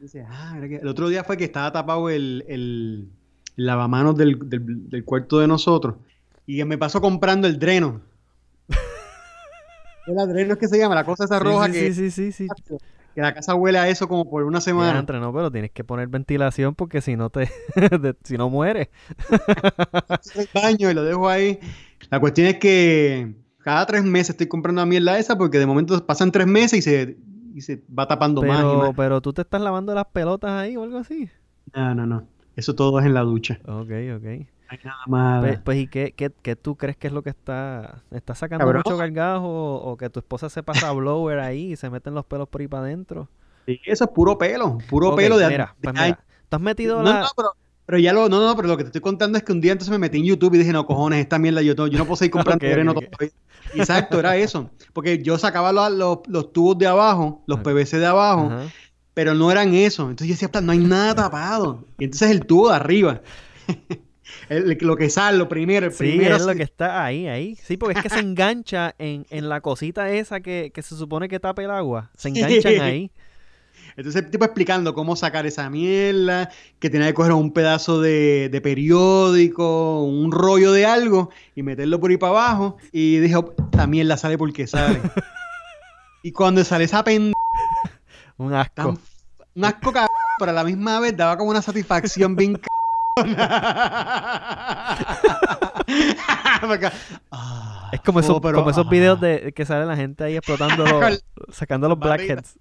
Dice, ah, que... El otro día fue que estaba tapado el, el lavamanos del, del, del cuarto de nosotros y me pasó comprando el dreno. el dreno es que se llama, la cosa esa roja sí, que, Sí, sí, sí, sí. que la casa huele a eso como por una semana. Diantre, no, pero tienes que poner ventilación porque si no te... si no mueres. el baño y lo dejo ahí. La cuestión es que cada tres meses estoy comprando la mierda esa porque de momento pasan tres meses y se, y se va tapando más y Pero, más. pero tú te estás lavando las pelotas ahí o algo así. No, no, no. Eso todo es en la ducha. Ok, ok. Hay nada más. Pues, pues, ¿y qué, qué, qué tú crees que es lo que está... ¿Está sacando Cabrón. mucho gargajo o, o que tu esposa se pasa blower ahí y se meten los pelos por ahí para adentro? Sí, eso es puro pelo. Puro pelo de, mira, de pues mira, ¿tú has metido No, la... no, pero, pero ya lo, no, no, pero lo que te estoy contando es que un día entonces me metí en YouTube y dije, no, cojones, esta mierda yo, no- yo no puedo seguir comprando todavía. Exacto, era eso. Porque yo sacaba los, los, los tubos de abajo, los. PVC de abajo, pero no eran eso. Entonces yo decía, "Pla, no hay nada tapado. Y entonces el tubo de arriba. El- lo que sale, lo primero, el Sí, primero. es lo que está ahí, ahí. Sí, porque es que se engancha en, en la cosita esa que, que se supone que tapa el agua. Se enganchan ahí. Entonces el tipo explicando cómo sacar esa mierda, que tenía que coger un pedazo de, de periódico, un rollo de algo y meterlo por ahí para abajo. Y dijo, la mierda sale porque sale. y cuando sale esa pendeja, Un asco. un asco cabrón, pero a la misma vez daba como una satisfacción bien. Ah, Es como, oh, esos, pero, como esos ah. videos de que sale la gente ahí explotando, los- sacando los blackheads.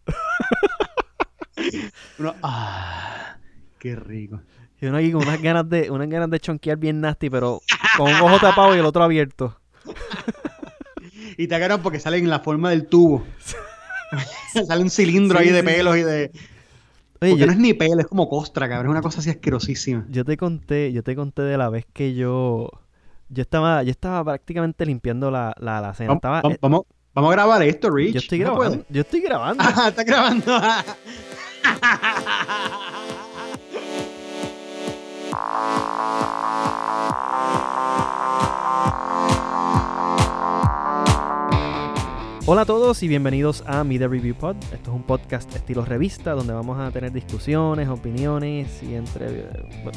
Uno, ah, qué rico. Y uno aquí con unas ganas de, unas ganas de chonquear bien nasty, pero con un ojo tapado y el otro abierto. Y te agarran porque salen en la forma del tubo. Sale un cilindro Sí, ahí de sí. pelos y de. Oye, Porque yo, no es ni pelo, es como costra, cabrón. Es una cosa así asquerosísima. yo te conté, yo te conté de la vez que yo, yo estaba, yo estaba prácticamente limpiando la, la. Vamos, Estaba, vamos, eh, vamos, vamos a grabar esto, Rich. yo estoy ¿No grabando, yo estoy grabando. Ah, está grabando. Hola a todos y bienvenidos a Media Review Pod. Esto es un podcast estilo revista donde vamos a tener discusiones, opiniones y entre...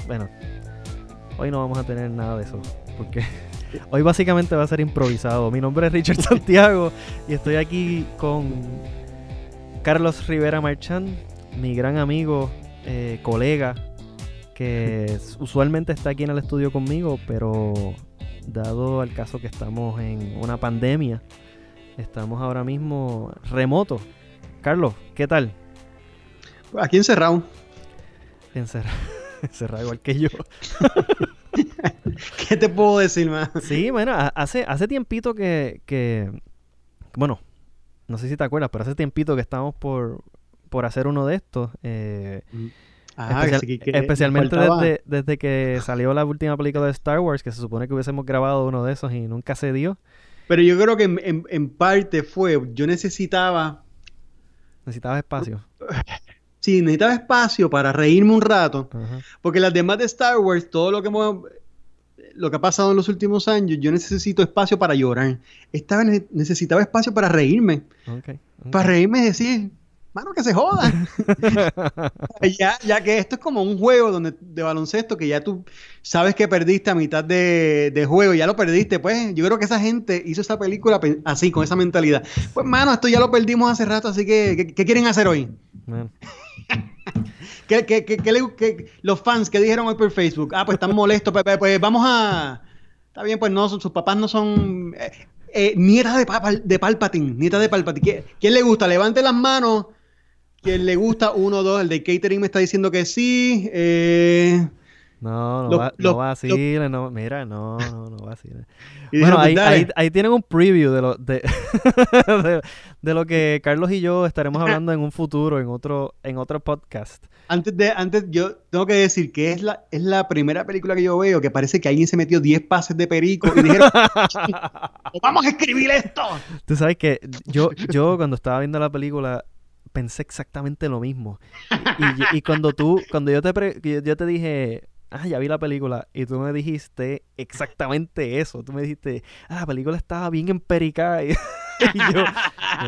Bueno, hoy no vamos a tener nada de eso porque hoy básicamente va a ser improvisado. Mi nombre es Richard Santiago y estoy aquí con Carlos Rivera Marchán, mi gran amigo, eh, colega, que usualmente está aquí en el estudio conmigo, pero dado el caso que estamos en una pandemia, Estamos ahora mismo remoto. Carlos, ¿qué tal? Aquí encerrado. Encerrado, encerrado igual que yo. ¿Qué te puedo decir, man? Sí, bueno, ha- hace, hace tiempito que, que, bueno, no sé si te acuerdas, pero hace tiempito que estamos por, por hacer uno de estos. eh, Ah, especial- que sí que especialmente desde, desde que salió la última película de Star Wars, que se supone que hubiésemos grabado uno de esos y nunca se dio. Pero yo creo que en, en- en parte fue, yo necesitaba, Necesitabas espacio. sí, necesitaba espacio para reírme un rato. Porque las demás de Star Wars, todo lo que hemos- lo que ha pasado en los últimos años, yo necesito espacio para llorar. Esta vez necesitaba espacio para reírme. Para reírme y decir, mano, que se joda. ya, ya que esto es como un juego donde, de baloncesto que ya tú sabes que perdiste a mitad de, de juego, ya lo perdiste, pues. Yo creo que esa gente hizo esa película pe- así, con esa mentalidad. Pues, mano, esto ya lo perdimos hace rato, así que, ¿qué, qué quieren hacer hoy? ¿Qué, qué- qué- qué los fans que dijeron hoy por Facebook? Ah, pues están molestos, pues, pues, pues, vamos a... Está bien, pues no, sus sus papás no son... eh, eh, nieta de, de Palpatine, nieta de Palpatine. ¿Qui- ¿Quién le gusta? Levante las manos. ¿Quién le gusta? Uno, dos. El de catering me está diciendo que sí. Eh, No, no, Los- va, los- no vaciles, no, mira, no, no, no vaciles. Bueno, ahí, ahí, ahí tienen un preview de lo, de, de, de lo que Carlos y yo estaremos hablando en un futuro, en otro, en otro podcast. Antes de, antes, yo tengo que decir que es la, es la primera película que yo veo que parece que alguien se metió 10 pases de perico y dijeron, vamos a escribir esto. Tú sabes que yo, yo cuando estaba viendo la película pensé exactamente lo mismo. Y, y- y cuando tú, cuando yo te, pre- yo te dije, ah, ya vi la película, y tú me dijiste exactamente eso. Tú me dijiste, ah, la película estaba bien empericada. Y, y yo,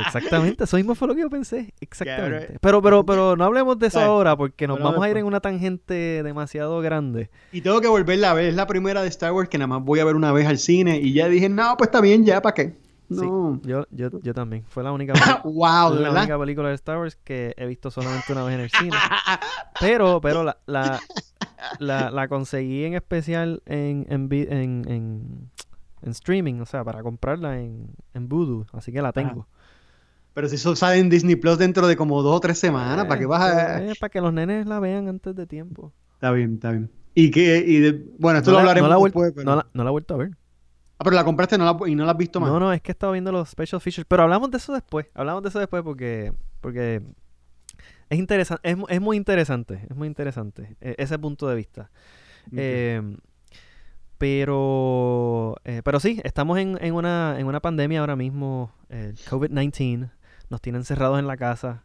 exactamente, eso mismo fue lo que yo pensé. Exactamente. Pero, pero, pero no hablemos de eso ahora porque nos vamos a ir en una tangente demasiado grande. Y tengo que volverla a ver. Es la primera de Star Wars que nada más voy a ver una vez al cine. Y ya dije, no, pues está bien, ya, ¿para qué? No. yo, yo, yo también. Fue la única, wow, la única película de Star Wars que he visto solamente una vez en el cine. Pero, pero la, la, la, la conseguí en especial en, en, en, en, en streaming, o sea, para comprarla en, en Voodoo. Así que la tengo. Pero si eso sale en Disney Plus dentro de como dos o tres semanas, ¿para qué vas a...? Eh, para que los nenes la vean antes de tiempo. Está bien, está bien. Y que, y de, bueno, esto No lo la- hablaremos no la, después, pero- no, la, no la he vuelto a ver. Ah, pero la compraste no la- y no la has visto más. No, no, es que he estado viendo los special features. Pero hablamos de eso después. Hablamos de eso después porque. Porque. Es interesante. Es, es muy interesante. Es muy interesante. e- ese punto de vista. Eh, pero. eh, pero sí, estamos en, en, una, en una pandemia ahora mismo. El COVID-19. Nos tienen encerrados en la casa.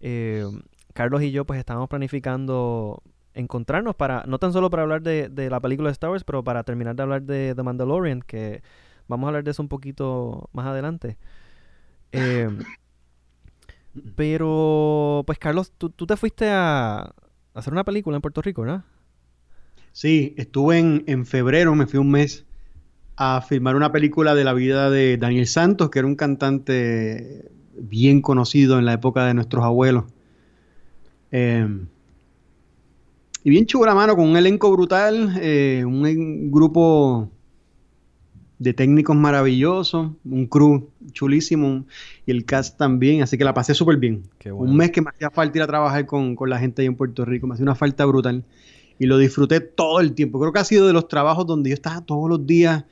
Eh, Carlos y yo, pues, estamos planificando encontrarnos para. No tan solo para hablar de, de la película de Star Wars, pero para terminar de hablar de The Mandalorian, que vamos a hablar de eso un poquito más adelante. Eh, pero, pues, Carlos, tú, tú te fuiste a, a hacer una película en Puerto Rico, ¿verdad? Sí, estuve en, en febrero, me fui un mes a filmar una película de la vida de Daniel Santos, que era un cantante bien conocido en la época de nuestros abuelos. Eh, y bien chula mano, con un elenco brutal, eh, un, grupo de técnicos maravillosos, un crew chulísimo y el cast también, así que la pasé súper bien. Un mes que me hacía falta ir a trabajar con, con la gente ahí en Puerto Rico, me hacía una falta brutal. Y lo disfruté todo el tiempo. Creo que ha sido de los trabajos donde yo estaba todos los días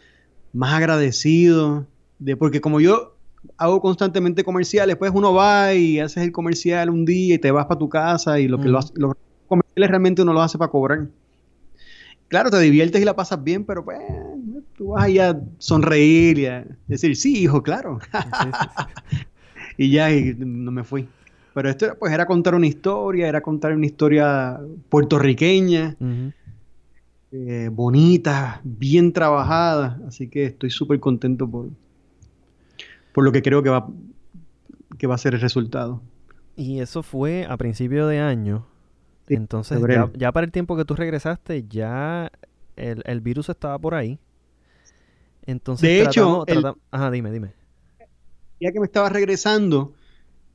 más agradecido. De, porque como yo hago constantemente comerciales, pues uno va y haces el comercial un día y te vas para tu casa y lo que lo Ujú. Comerciales realmente uno lo hace para cobrar. Claro, te diviertes y la pasas bien, pero pues tú vas ahí a sonreír y a decir, sí, hijo, claro. Y ya y no me fui. Pero esto era, pues era contar una historia, era contar una historia puertorriqueña, eh, bonita, bien trabajada. Así que estoy súper contento por, por lo que creo que va, que va a ser el resultado. Y eso fue a principio de año. Sí, Entonces, ya, ya para el tiempo que tú regresaste, ya el, el virus estaba por ahí. Entonces, De hecho, tratamos- el- trata- Ajá, dime, dime. Ya que me estaba regresando,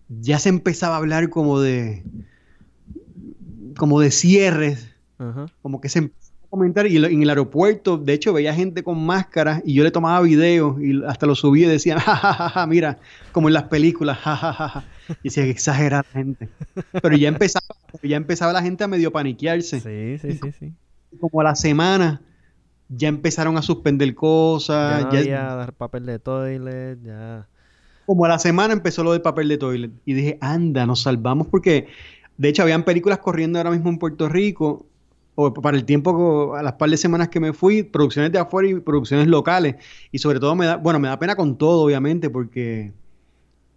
ya se empezaba a hablar como de como de cierres, Ajá. como que se empezó a comentar y en el aeropuerto, de hecho, veía gente con máscaras y yo le tomaba videos y hasta lo subía y decía, "Ja, ja, ja, ja, mira, como en las películas, ja, ja, ja, ja". Y que exagerada la gente. Pero ya empezaba, ya empezaba la gente a medio paniquearse. Sí, sí, sí, sí. Como a la semana ya empezaron a suspender cosas, Ya no ya- había dar papel de toilet, ya. como a la semana empezó lo del papel de toilet. Y dije, anda, nos salvamos porque, de hecho, habían películas corriendo ahora mismo en Puerto Rico, o para el tiempo, a las par de semanas que me fui, producciones de afuera y producciones locales. Y sobre todo me da, bueno, me da pena con todo, obviamente, porque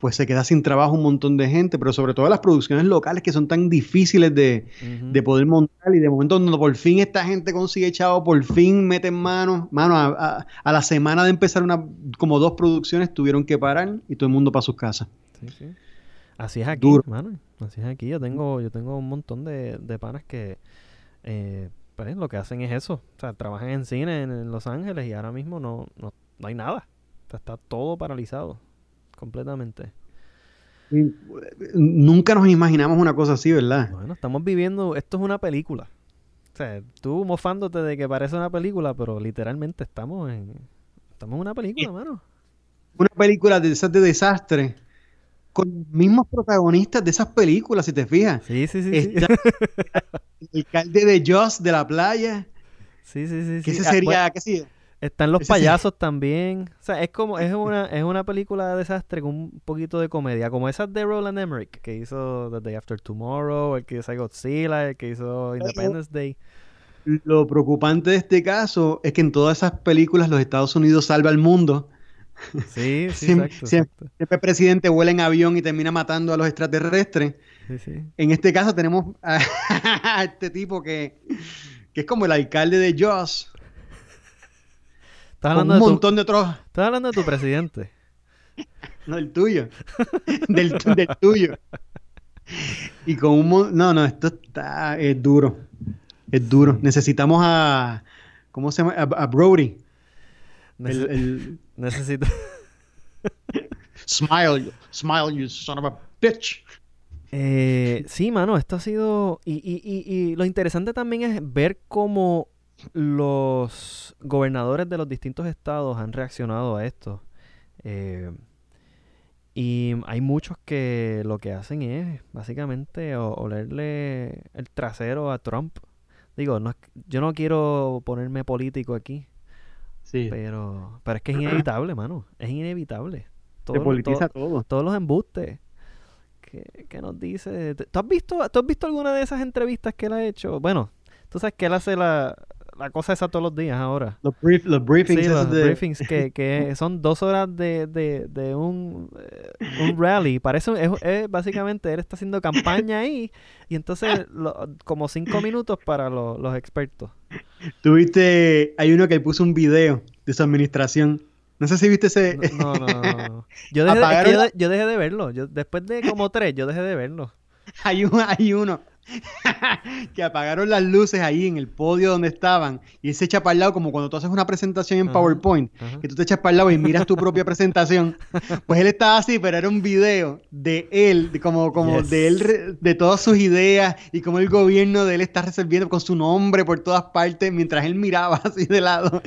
pues se queda sin trabajo un montón de gente, pero sobre todo las producciones locales que son tan difíciles de, de poder montar y de momento cuando por fin esta gente consigue chavo, por fin meten mano, mano, a, a- a la semana de empezar una, como dos producciones tuvieron que parar y todo el mundo para sus casas. Sí, sí. Así es aquí, Duro. mano. Así es aquí. Yo tengo, yo tengo un montón de, de panas que eh, pues, lo que hacen es eso. O sea, trabajan en cine en, en Los Ángeles y ahora mismo no, no, no hay nada. O sea, está todo paralizado. Completamente. Y, Nunca nos imaginamos una cosa así, ¿verdad? Bueno, estamos viviendo, esto es una película. O sea, tú mofándote de que parece una película, pero literalmente estamos en, estamos en una película, mano. Una película de esas de desastre con los mismos protagonistas de esas películas, si te fijas. Sí, sí, sí, el alcalde de Joss de la playa, Sí, sí, sí, que sí. ese Ah, sería, bueno, qué yo, Están los sí. payasos también. O sea, es como, es una, es una película de desastre con un poquito de comedia. Como esas de Roland Emmerich, que hizo The Day After Tomorrow, el que hizo Godzilla, el que hizo Independence Day. Lo preocupante de este caso es que en todas esas películas los Estados Unidos salva al mundo. Sí, sí, Siem- exacto, siem- exacto. Siempre el presidente vuela en avión y termina matando a los extraterrestres. Sí, sí. En este caso tenemos a, a este tipo que, que es como el alcalde de Joss, Estás hablando, un de tu, montón de otros... estás hablando de tu presidente. No, el tuyo. del, del tuyo. Y con un... mo- No, no, esto está... Es duro. Es duro. Necesitamos a... ¿Cómo se llama? A, a Brody. El, Nece- el- Necesito. Smile, smile, you son of a bitch. Eh, sí, mano, esto ha sido. Y, y- y- y lo interesante también es ver cómo los gobernadores de los distintos estados han reaccionado a esto. Eh, y hay muchos que lo que hacen es básicamente olerle el trasero a Trump. Digo, no es- yo no quiero ponerme político aquí, Sí. pero, pero es que es inevitable, mano. Es inevitable. Se Todo- politiza todo- todo. todos los embustes que, que nos dice. ¿Tú has visto, tú has visto alguna de esas entrevistas que él ha hecho? Bueno, tú sabes que él hace la, la cosa esa todos los días ahora. Los, brief- los briefings. Sí, los de- briefings que, que son dos horas de, de, de un, eh, un rally. Parece, es, es básicamente, él está haciendo campaña ahí y entonces lo- como cinco minutos para lo- los expertos. Tuviste, hay uno que puso un video de su administración. No sé si viste ese. No, no, no. Yo dejé, es que yo, yo dejé de verlo. Yo, después de como tres, yo dejé de verlo. Hay, un- hay uno que apagaron las luces ahí en el podio donde estaban y él se echa para el lado como cuando tú haces una presentación en PowerPoint, que tú te echas para el lado y miras tu propia presentación. Pues él estaba así, pero era un video de él, de como, como Yes. de él, de todas sus ideas y cómo el gobierno de él está resolviendo con su nombre por todas partes mientras él miraba así de lado.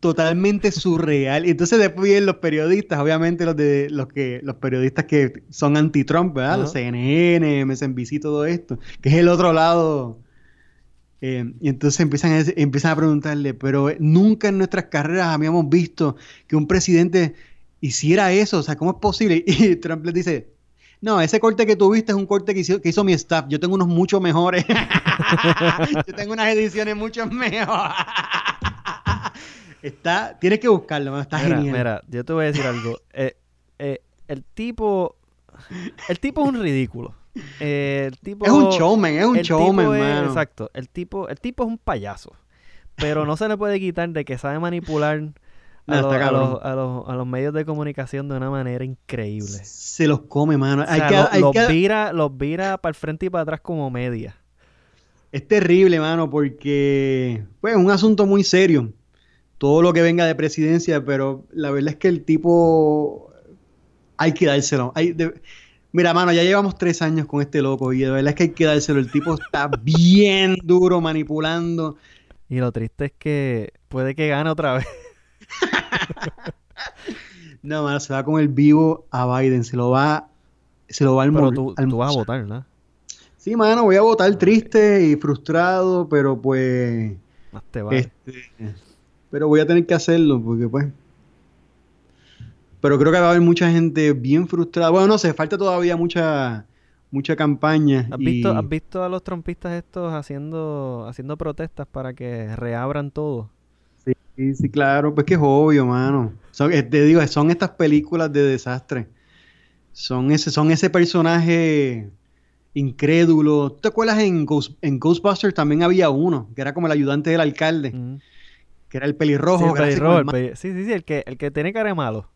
Totalmente surreal. Y entonces después vienen los periodistas, obviamente los de los que los periodistas que son anti-Trump, ¿verdad? Los Ajá. CNN, MSNBC, todo esto, que es el otro lado. Eh, y entonces empiezan a, empiezan a preguntarle, pero nunca en nuestras carreras habíamos visto que un presidente hiciera eso, o sea, ¿cómo es posible? Y Trump les dice, no, ese corte que tuviste es un corte que hizo, que hizo mi staff, yo tengo unos mucho mejores, yo tengo unas ediciones mucho mejores. Está, tienes que buscarlo, está Mira, genial. mira, yo te voy a decir algo. Eh, eh, el tipo. El tipo es un ridículo. Eh, el tipo. es un showman, es un showman, es- mano. Exacto. El tipo, el tipo es un payaso. Pero no se le puede quitar de que sabe manipular a, No, los, está a, los, a los- a los medios de comunicación de una manera increíble. Se los come, mano. O sea, los, vira, los vira para el frente y para atrás como media. Es terrible, mano, porque pues es un asunto muy serio. Todo lo que venga de presidencia, pero la verdad es que el tipo hay que dárselo. Hay de- Mira, mano, ya llevamos tres años con este loco y de verdad es que hay que dárselo. El tipo está bien duro manipulando. Y lo triste es que puede que gane otra vez. No, mano, se va con el vivo a Biden, se lo va, se lo va al Pero tú, tú vas a votar, ¿verdad? Sí, mano, voy a votar triste y frustrado, pero pues Más te vale. Este, pero voy a tener que hacerlo porque pues. Pero creo que va a haber mucha gente bien frustrada. Bueno, no sé, falta todavía mucha mucha campaña. ¿Has y- visto, ¿Has visto a los trompistas estos haciendo, haciendo protestas para que reabran todo? Sí, sí, claro, pues que es obvio, mano. Son, eh, te digo, son estas películas de desastre. Son ese, son ese personaje incrédulo. ¿Tú te acuerdas en, Ghost- en Ghostbusters también había uno, que era como el ayudante del alcalde, que era el pelirrojo, Sí, el pelirrojo, el el peli- sí, sí, sí, el que, el que tiene cara de malo.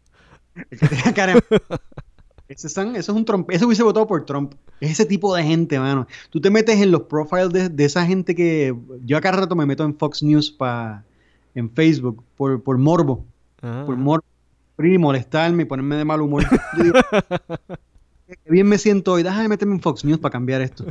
El que tenía cara Ese, eso es un Trump. Ese hubiese votado por Trump. Es ese tipo de gente, mano. Tú te metes en los profiles de, de esa gente que. Yo a cada rato me meto en Fox News pa, en Facebook por, por morbo. Ajá, Por morbo. Y molestarme y ponerme de mal humor. Yo digo, bien me siento hoy. Déjame meterme en Fox News para cambiar esto.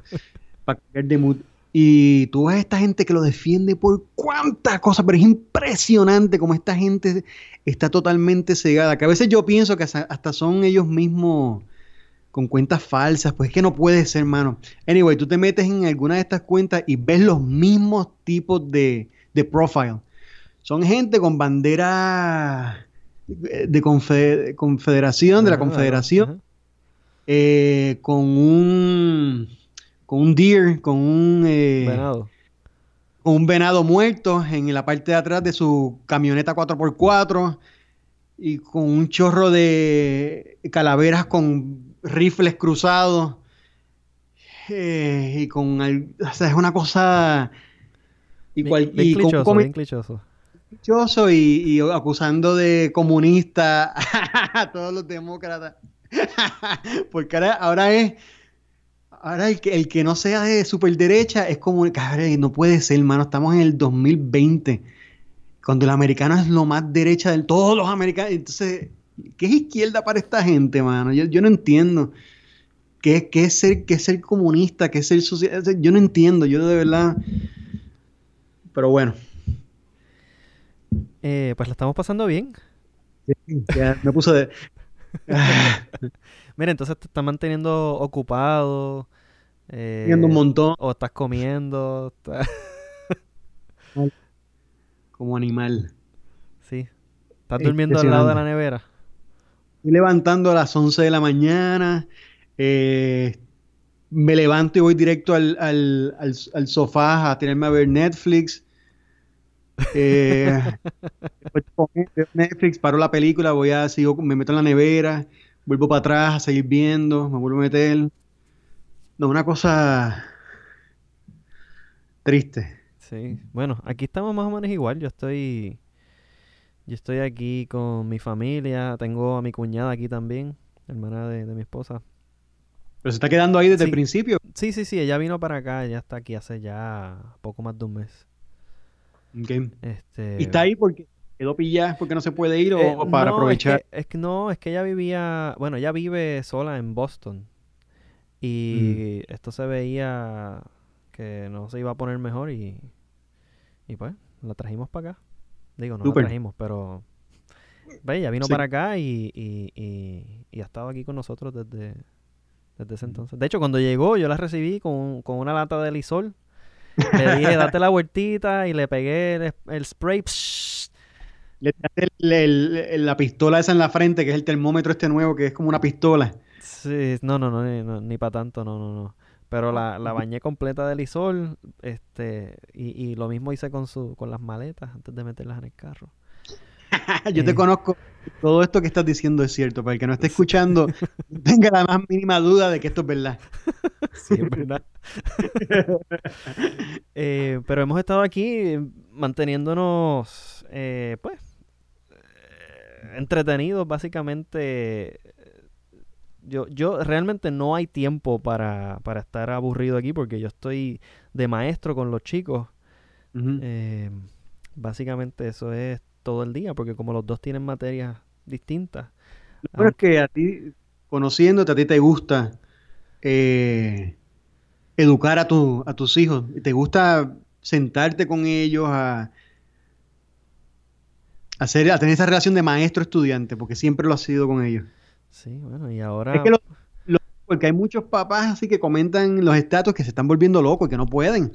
Para cambiar de mood. Y tú ves a esta gente que lo defiende por cuántas cosas, pero es impresionante como esta gente está totalmente cegada. Que a veces yo pienso que hasta- son ellos mismos con cuentas falsas. Pues es que no puede ser, mano. Anyway, tú te metes en alguna de estas cuentas y ves los mismos tipos de, de profile. Son gente con bandera de confe- confederación, de la confederación eh, con un con un deer, con un eh, Venado. con un venado muerto en la parte de atrás de su camioneta 4x4 y con un chorro de calaveras con rifles cruzados eh, y con al- o sea, es una cosa y, cual- bien y clichoso, bien clichoso. dichoso y, y acusando de comunista a todos los demócratas. Porque ahora, ahora es. Ahora el que, el que no sea de superderecha es como. Cabrón, no puede ser, hermano. Estamos en el 2020. Cuando el americano es lo más derecha de todos los americanos. Entonces, ¿qué es izquierda para esta gente, mano? Yo, yo no entiendo. ¿Qué, qué, es ser, ¿Qué es ser comunista? ¿Qué es ser social? Yo no entiendo. Yo de verdad. Pero bueno. Eh, pues la estamos pasando bien. Sí, ya me puso de. Mira, entonces te estás manteniendo ocupado. Eh, Comiendo un montón. O estás comiendo. está- Como animal. sí. Estás Este, durmiendo al lado de la nevera. Estoy levantando a las 11 de la mañana. eh, me levanto y voy directo al, al- al- al sofá a tenerme a ver Netflix. Eh, Netflix, paro la película, voy a sigo, me meto en la nevera, vuelvo para atrás a seguir viendo, me vuelvo a meter. No, una cosa triste. Sí. Bueno, aquí estamos más o menos igual. Yo estoy. Yo estoy aquí con mi familia. Tengo a mi cuñada aquí también, hermana de, de mi esposa. Pero se está quedando ahí desde Sí. el principio. Sí, sí, sí, ella vino para acá, ella está aquí hace ya poco más de un mes. Ok. Este, Y está ahí porque quedó pillada, porque no se puede ir o, Eh, o para no, aprovechar. Es que, es que no, es que ella vivía, bueno, ella vive sola en Boston. Y Mm. esto se veía que no se iba a poner mejor y, y pues la trajimos para acá. Digo, no la trajimos, pero ve, ella vino Sí. para acá y, y, y, y ha estado aquí con nosotros desde, desde ese entonces. De hecho, cuando llegó, yo la recibí con, con una lata de lisol. Le dije, date la vueltita y le pegué el, el spray. psh, Le tiraste la pistola esa en la frente, que es el termómetro este nuevo, que es como una pistola. Sí, no, no, no, ni, no, ni para tanto, no, no, no. Pero la, la bañé completa de lisol, este, y, y lo mismo hice con su, con las maletas antes de meterlas en el carro. Yo te Eh. conozco. Todo esto que estás diciendo es cierto. Para el que no esté escuchando, no tenga la más mínima duda de que esto es verdad. Sí, es verdad. Eh, pero hemos estado aquí manteniéndonos, eh, pues, entretenidos, básicamente. Yo, yo realmente no hay tiempo para, para estar aburrido aquí porque yo estoy de maestro con los chicos. Eh, básicamente eso es todo el día, porque como los dos tienen materias distintas. Bueno es que a ti, conociéndote, a ti te gusta eh, educar a, tu, a tus hijos. Te gusta sentarte con ellos a hacer, a tener esa relación de maestro-estudiante, porque siempre lo has sido con ellos. Sí, bueno, y ahora... Es que lo- lo- porque hay muchos papás así que comentan en los estatus que se están volviendo locos y que no pueden.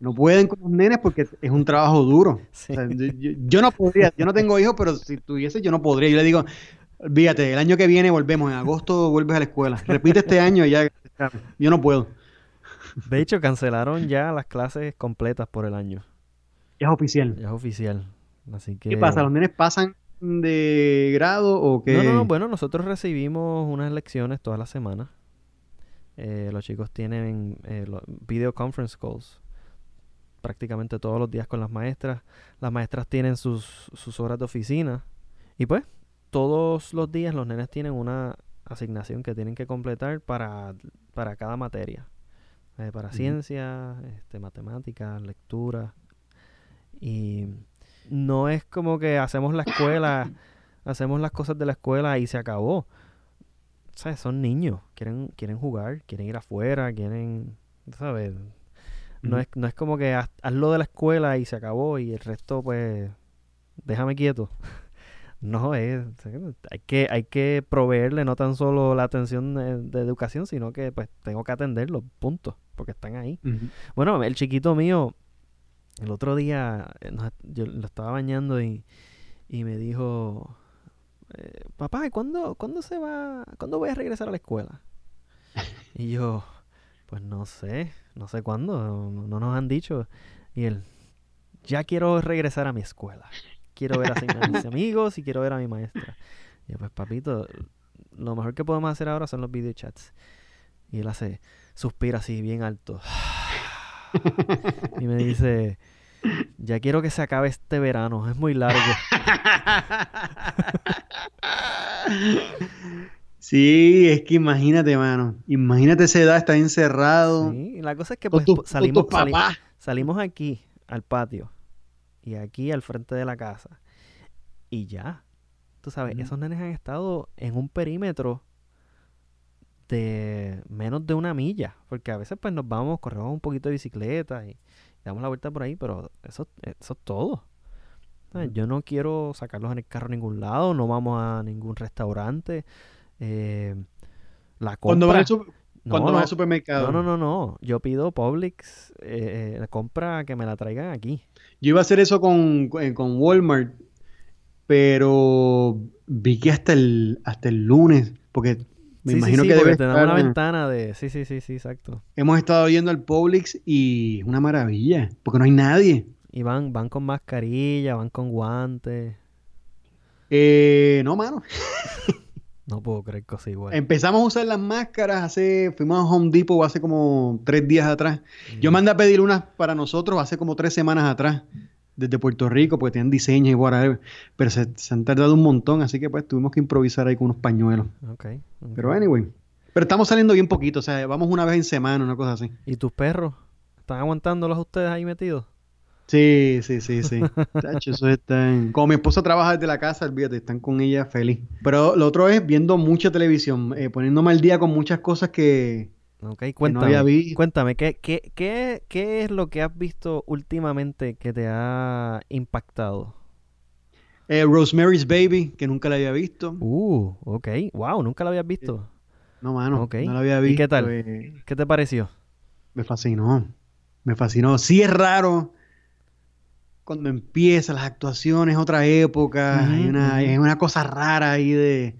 No pueden con los nenes porque es un trabajo duro. Sí. O sea, yo, yo- yo no podría, yo no tengo hijos, pero si tuviese yo no podría. Yo le digo, olvídate, el año que viene volvemos, en agosto vuelves a la escuela. Repite este año y ya. Yo no puedo. De hecho, cancelaron ya las clases completas por el año. Ya es oficial. Ya es oficial. Así que... ¿Qué pasa? ¿Los nenes pasan de grado o qué? No, no, bueno, nosotros recibimos unas lecciones todas las semanas. Eh, los chicos tienen eh, video conference calls prácticamente todos los días con las maestras. Las maestras tienen sus, sus horas de oficina. Y pues, todos los días los nenes tienen una asignación que tienen que completar para, para cada materia. Eh, para ciencia, este, matemáticas, lectura. Y no es como que hacemos la escuela, hacemos las cosas de la escuela y se acabó. ¿Sabes? Son niños, quieren, quieren jugar, quieren ir afuera, quieren, ¿sabes? No Ujú. es, no es como que haz, hazlo de la escuela y se acabó y el resto, pues, déjame quieto. No, es, hay que, hay que proveerle no tan solo la atención de, de educación, sino que pues tengo que atenderlos, punto, porque están ahí. Bueno, el chiquito mío, el otro día, eh, nos- yo lo estaba bañando y, y me dijo, eh, papá, ¿y ¿cuándo, ¿cuándo se va, cuándo voy a regresar a la escuela? Y yo, pues no sé, no sé cuándo, no, no nos han dicho. Y él, ya quiero regresar a mi escuela. Quiero ver a mis- a mis amigos y quiero ver a mi maestra. Y yo, pues papito, lo mejor que podemos hacer ahora son los videochats. Y él hace, suspira así bien alto. Y me dice, Ya quiero que se acabe este verano, es muy largo. Sí, es que imagínate, mano. Imagínate esa edad, estás encerrado. Sí, la cosa es que pues, salimos, sali- salimos aquí al patio y aquí al frente de la casa y ya. Tú sabes, esos nenes han estado en un perímetro de menos de una milla, porque a veces pues nos vamos, corremos un poquito de bicicleta y damos la vuelta por ahí, pero eso, eso es todo. Yo no quiero sacarlos en el carro a ningún lado, no vamos a ningún restaurante. eh, la Cuando compra, no, cuando vas no, al supermercado. no, no, no, no. Yo pido Publix, eh, eh, la compra que me la traigan aquí. Yo iba a hacer eso con, con con Walmart, pero vi que hasta el, hasta el lunes, porque me Sí, imagino sí, que debe estar- una ventana de... Sí, sí, sí, sí, exacto. Hemos estado yendo al Publix y es una maravilla, porque no hay nadie. Y van, van con mascarilla, van con guantes. Eh, no, mano. No puedo creer cosas igual. Empezamos a usar las máscaras hace, fuimos a Home Depot hace como tres días atrás. Yo Mm. mandé a pedir unas para nosotros hace como tres semanas atrás, desde Puerto Rico, porque tienen diseños y whatever, pero se, se han tardado un montón, así que pues tuvimos que improvisar ahí con unos pañuelos. Ok, ok. Pero anyway, pero estamos saliendo bien poquito, o sea, vamos una vez en semana, una cosa así. ¿Y tus perros? ¿Están aguantándolos ustedes ahí metidos? Sí, sí, sí, sí. Tacho, eso están... Como mi esposa trabaja desde la casa, olvídate, están con ella feliz. Pero lo otro es viendo mucha televisión, eh, poniéndome al día con muchas cosas que, Ok, que no cuéntame. había visto. Cuéntame, ¿qué, qué, qué, qué es lo que has visto últimamente que te ha impactado? Eh, Rosemary's Baby, que nunca la había visto. Uh, ok. Wow, nunca lo habías visto. No, mano, ok. no la había ¿Y visto. qué tal? eh, ¿Qué te pareció? me fascinó, me fascinó. Sí es raro cuando empieza las actuaciones, otra época, hay Ujú, una, ujú. hay una cosa rara ahí de,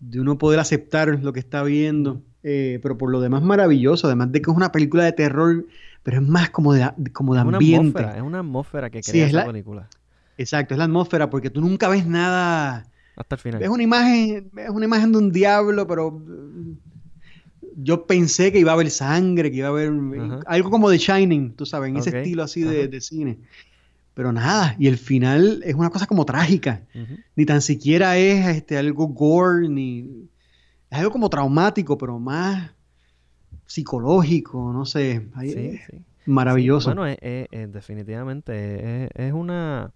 de uno poder aceptar lo que está viendo. Eh, pero por lo demás maravilloso, además de que es una película de terror, pero es más como de, como de Es ambiente. atmósfera, es una atmósfera que Sí, crea es esa la- película. Exacto, es la atmósfera, porque tú nunca ves nada. Hasta el final. Es una imagen, es una imagen de un diablo, pero mm, yo pensé que iba a haber sangre, que iba a haber Ajá. algo como de Shining, tú sabes, en ese estilo así de, de cine. Pero nada, y el final es una cosa como trágica. Ni tan siquiera es este, algo gore, ni es algo como traumático, pero más psicológico, no sé. Ahí Sí, sí. maravilloso. Sí, Bueno, es- es- es definitivamente es, una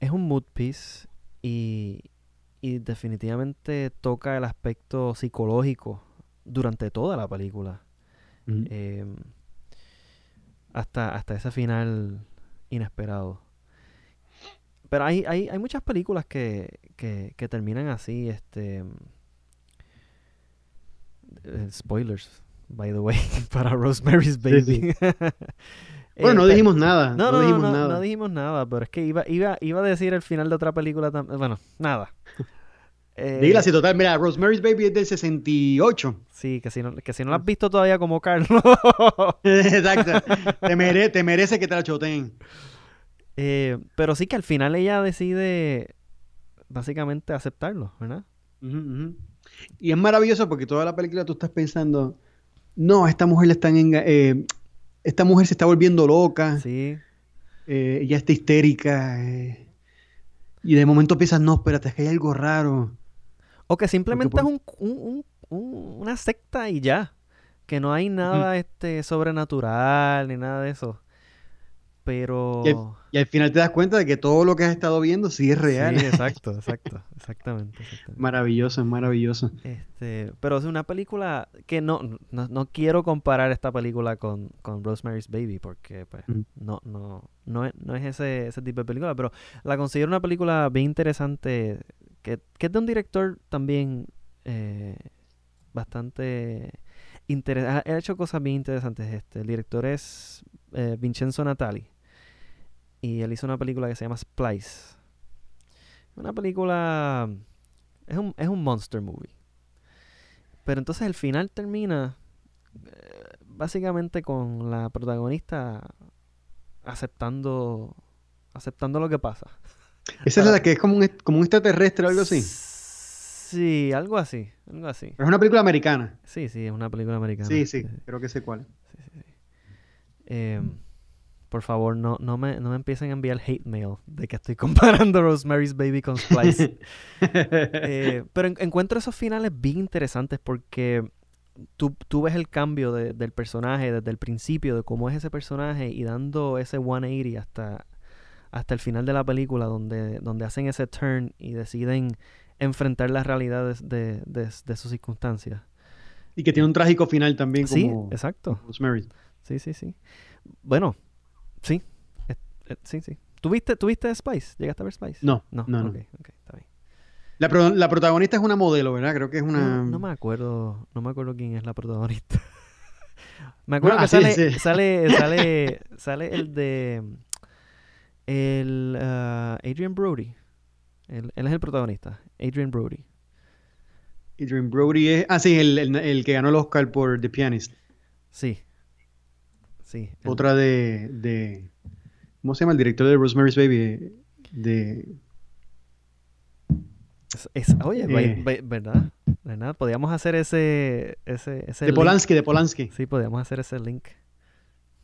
es un mood piece y, y definitivamente toca el aspecto psicológico durante toda la película. Eh, hasta, hasta ese final inesperado. Pero hay, hay, hay muchas películas que, que, que terminan así, este eh, spoilers, by the way, para Rosemary's Baby. Eh, Bueno, no dijimos nada. no, No, no, dijimos no, nada. no dijimos nada, pero es que iba, iba, iba a decir el final de otra película también. Bueno, nada. Eh, Dila así, total. Mira, Rosemary's Baby es del 68. Sí, que si no, que si no la has visto todavía como Carlos. Exacto. Te, mere- te merece que te la choteen. Eh, pero sí que al final ella decide básicamente aceptarlo, ¿verdad? Ujú. Y es maravilloso porque toda la película tú estás pensando, no, esta mujer le están enga- eh, esta mujer se está volviendo loca, Sí, eh, ella está histérica. eh, y de momento piensas, no, espérate, es que hay algo raro. o que simplemente es un, un- un- un- una secta y ya, que no hay nada este sobrenatural ni nada de eso. Pero Y al, y al final te das cuenta de que todo lo que has estado viendo sí es real. Sí, exacto, exacto, exactamente, exactamente. Maravilloso, es maravilloso. Este, pero es una película que no, no, no quiero comparar esta película con, con Rosemary's Baby porque pues Mm. no, no, no es, no es ese, ese tipo de película, pero la considero una película bien interesante que, que es de un director también eh, bastante interesante. Ha hecho cosas bien interesantes. Este, el director es eh, Vincenzo Natali y él hizo una película que se llama Splice. Una película es un, es un monster movie. Pero entonces el final termina eh, básicamente con la protagonista aceptando aceptando lo que pasa. Esa es la que es como un, como un extraterrestre o algo así. Sí, algo así, algo así. Pero es una película americana. Sí, sí, es una película americana. Sí, sí, creo que sé cuál. Em, por favor, no, no, me, no me empiecen a enviar hate mail de que estoy comparando Rosemary's Baby con Splice. Eh, pero encuentro esos finales bien interesantes porque tú, tú ves el cambio del personaje desde el principio, de cómo es ese personaje y dando ese 180 hasta, hasta el final de la película donde, donde hacen ese turn y deciden enfrentar las realidades de, de, sus circunstancias. Y que tiene un trágico final también como Sí, exacto. Rosemary. Sí, sí, sí. Bueno, sí. sí, sí. ¿Tuviste, ¿Tuviste Spice? ¿Llegaste a ver Spice? No, no, no. Okay, está bien. La, la, protagonista es una modelo, ¿verdad? Creo que es una... No, me acuerdo, no me acuerdo quién es la protagonista. me acuerdo que sale, sale, sale, sale el de el uh, Adrian Brody. Él, es el protagonista. Adrian Brody. Adrian Brody es. Ah, sí, el, que ganó el Oscar por The Pianist. Sí. Sí. Otra de, de. ¿Cómo se llama? El director de Rosemary's Baby. De. oye, eh. ¿verdad? ¿verdad? Podíamos hacer ese. ese, ese de Polanski, de Polanski. Sí, podíamos hacer ese link.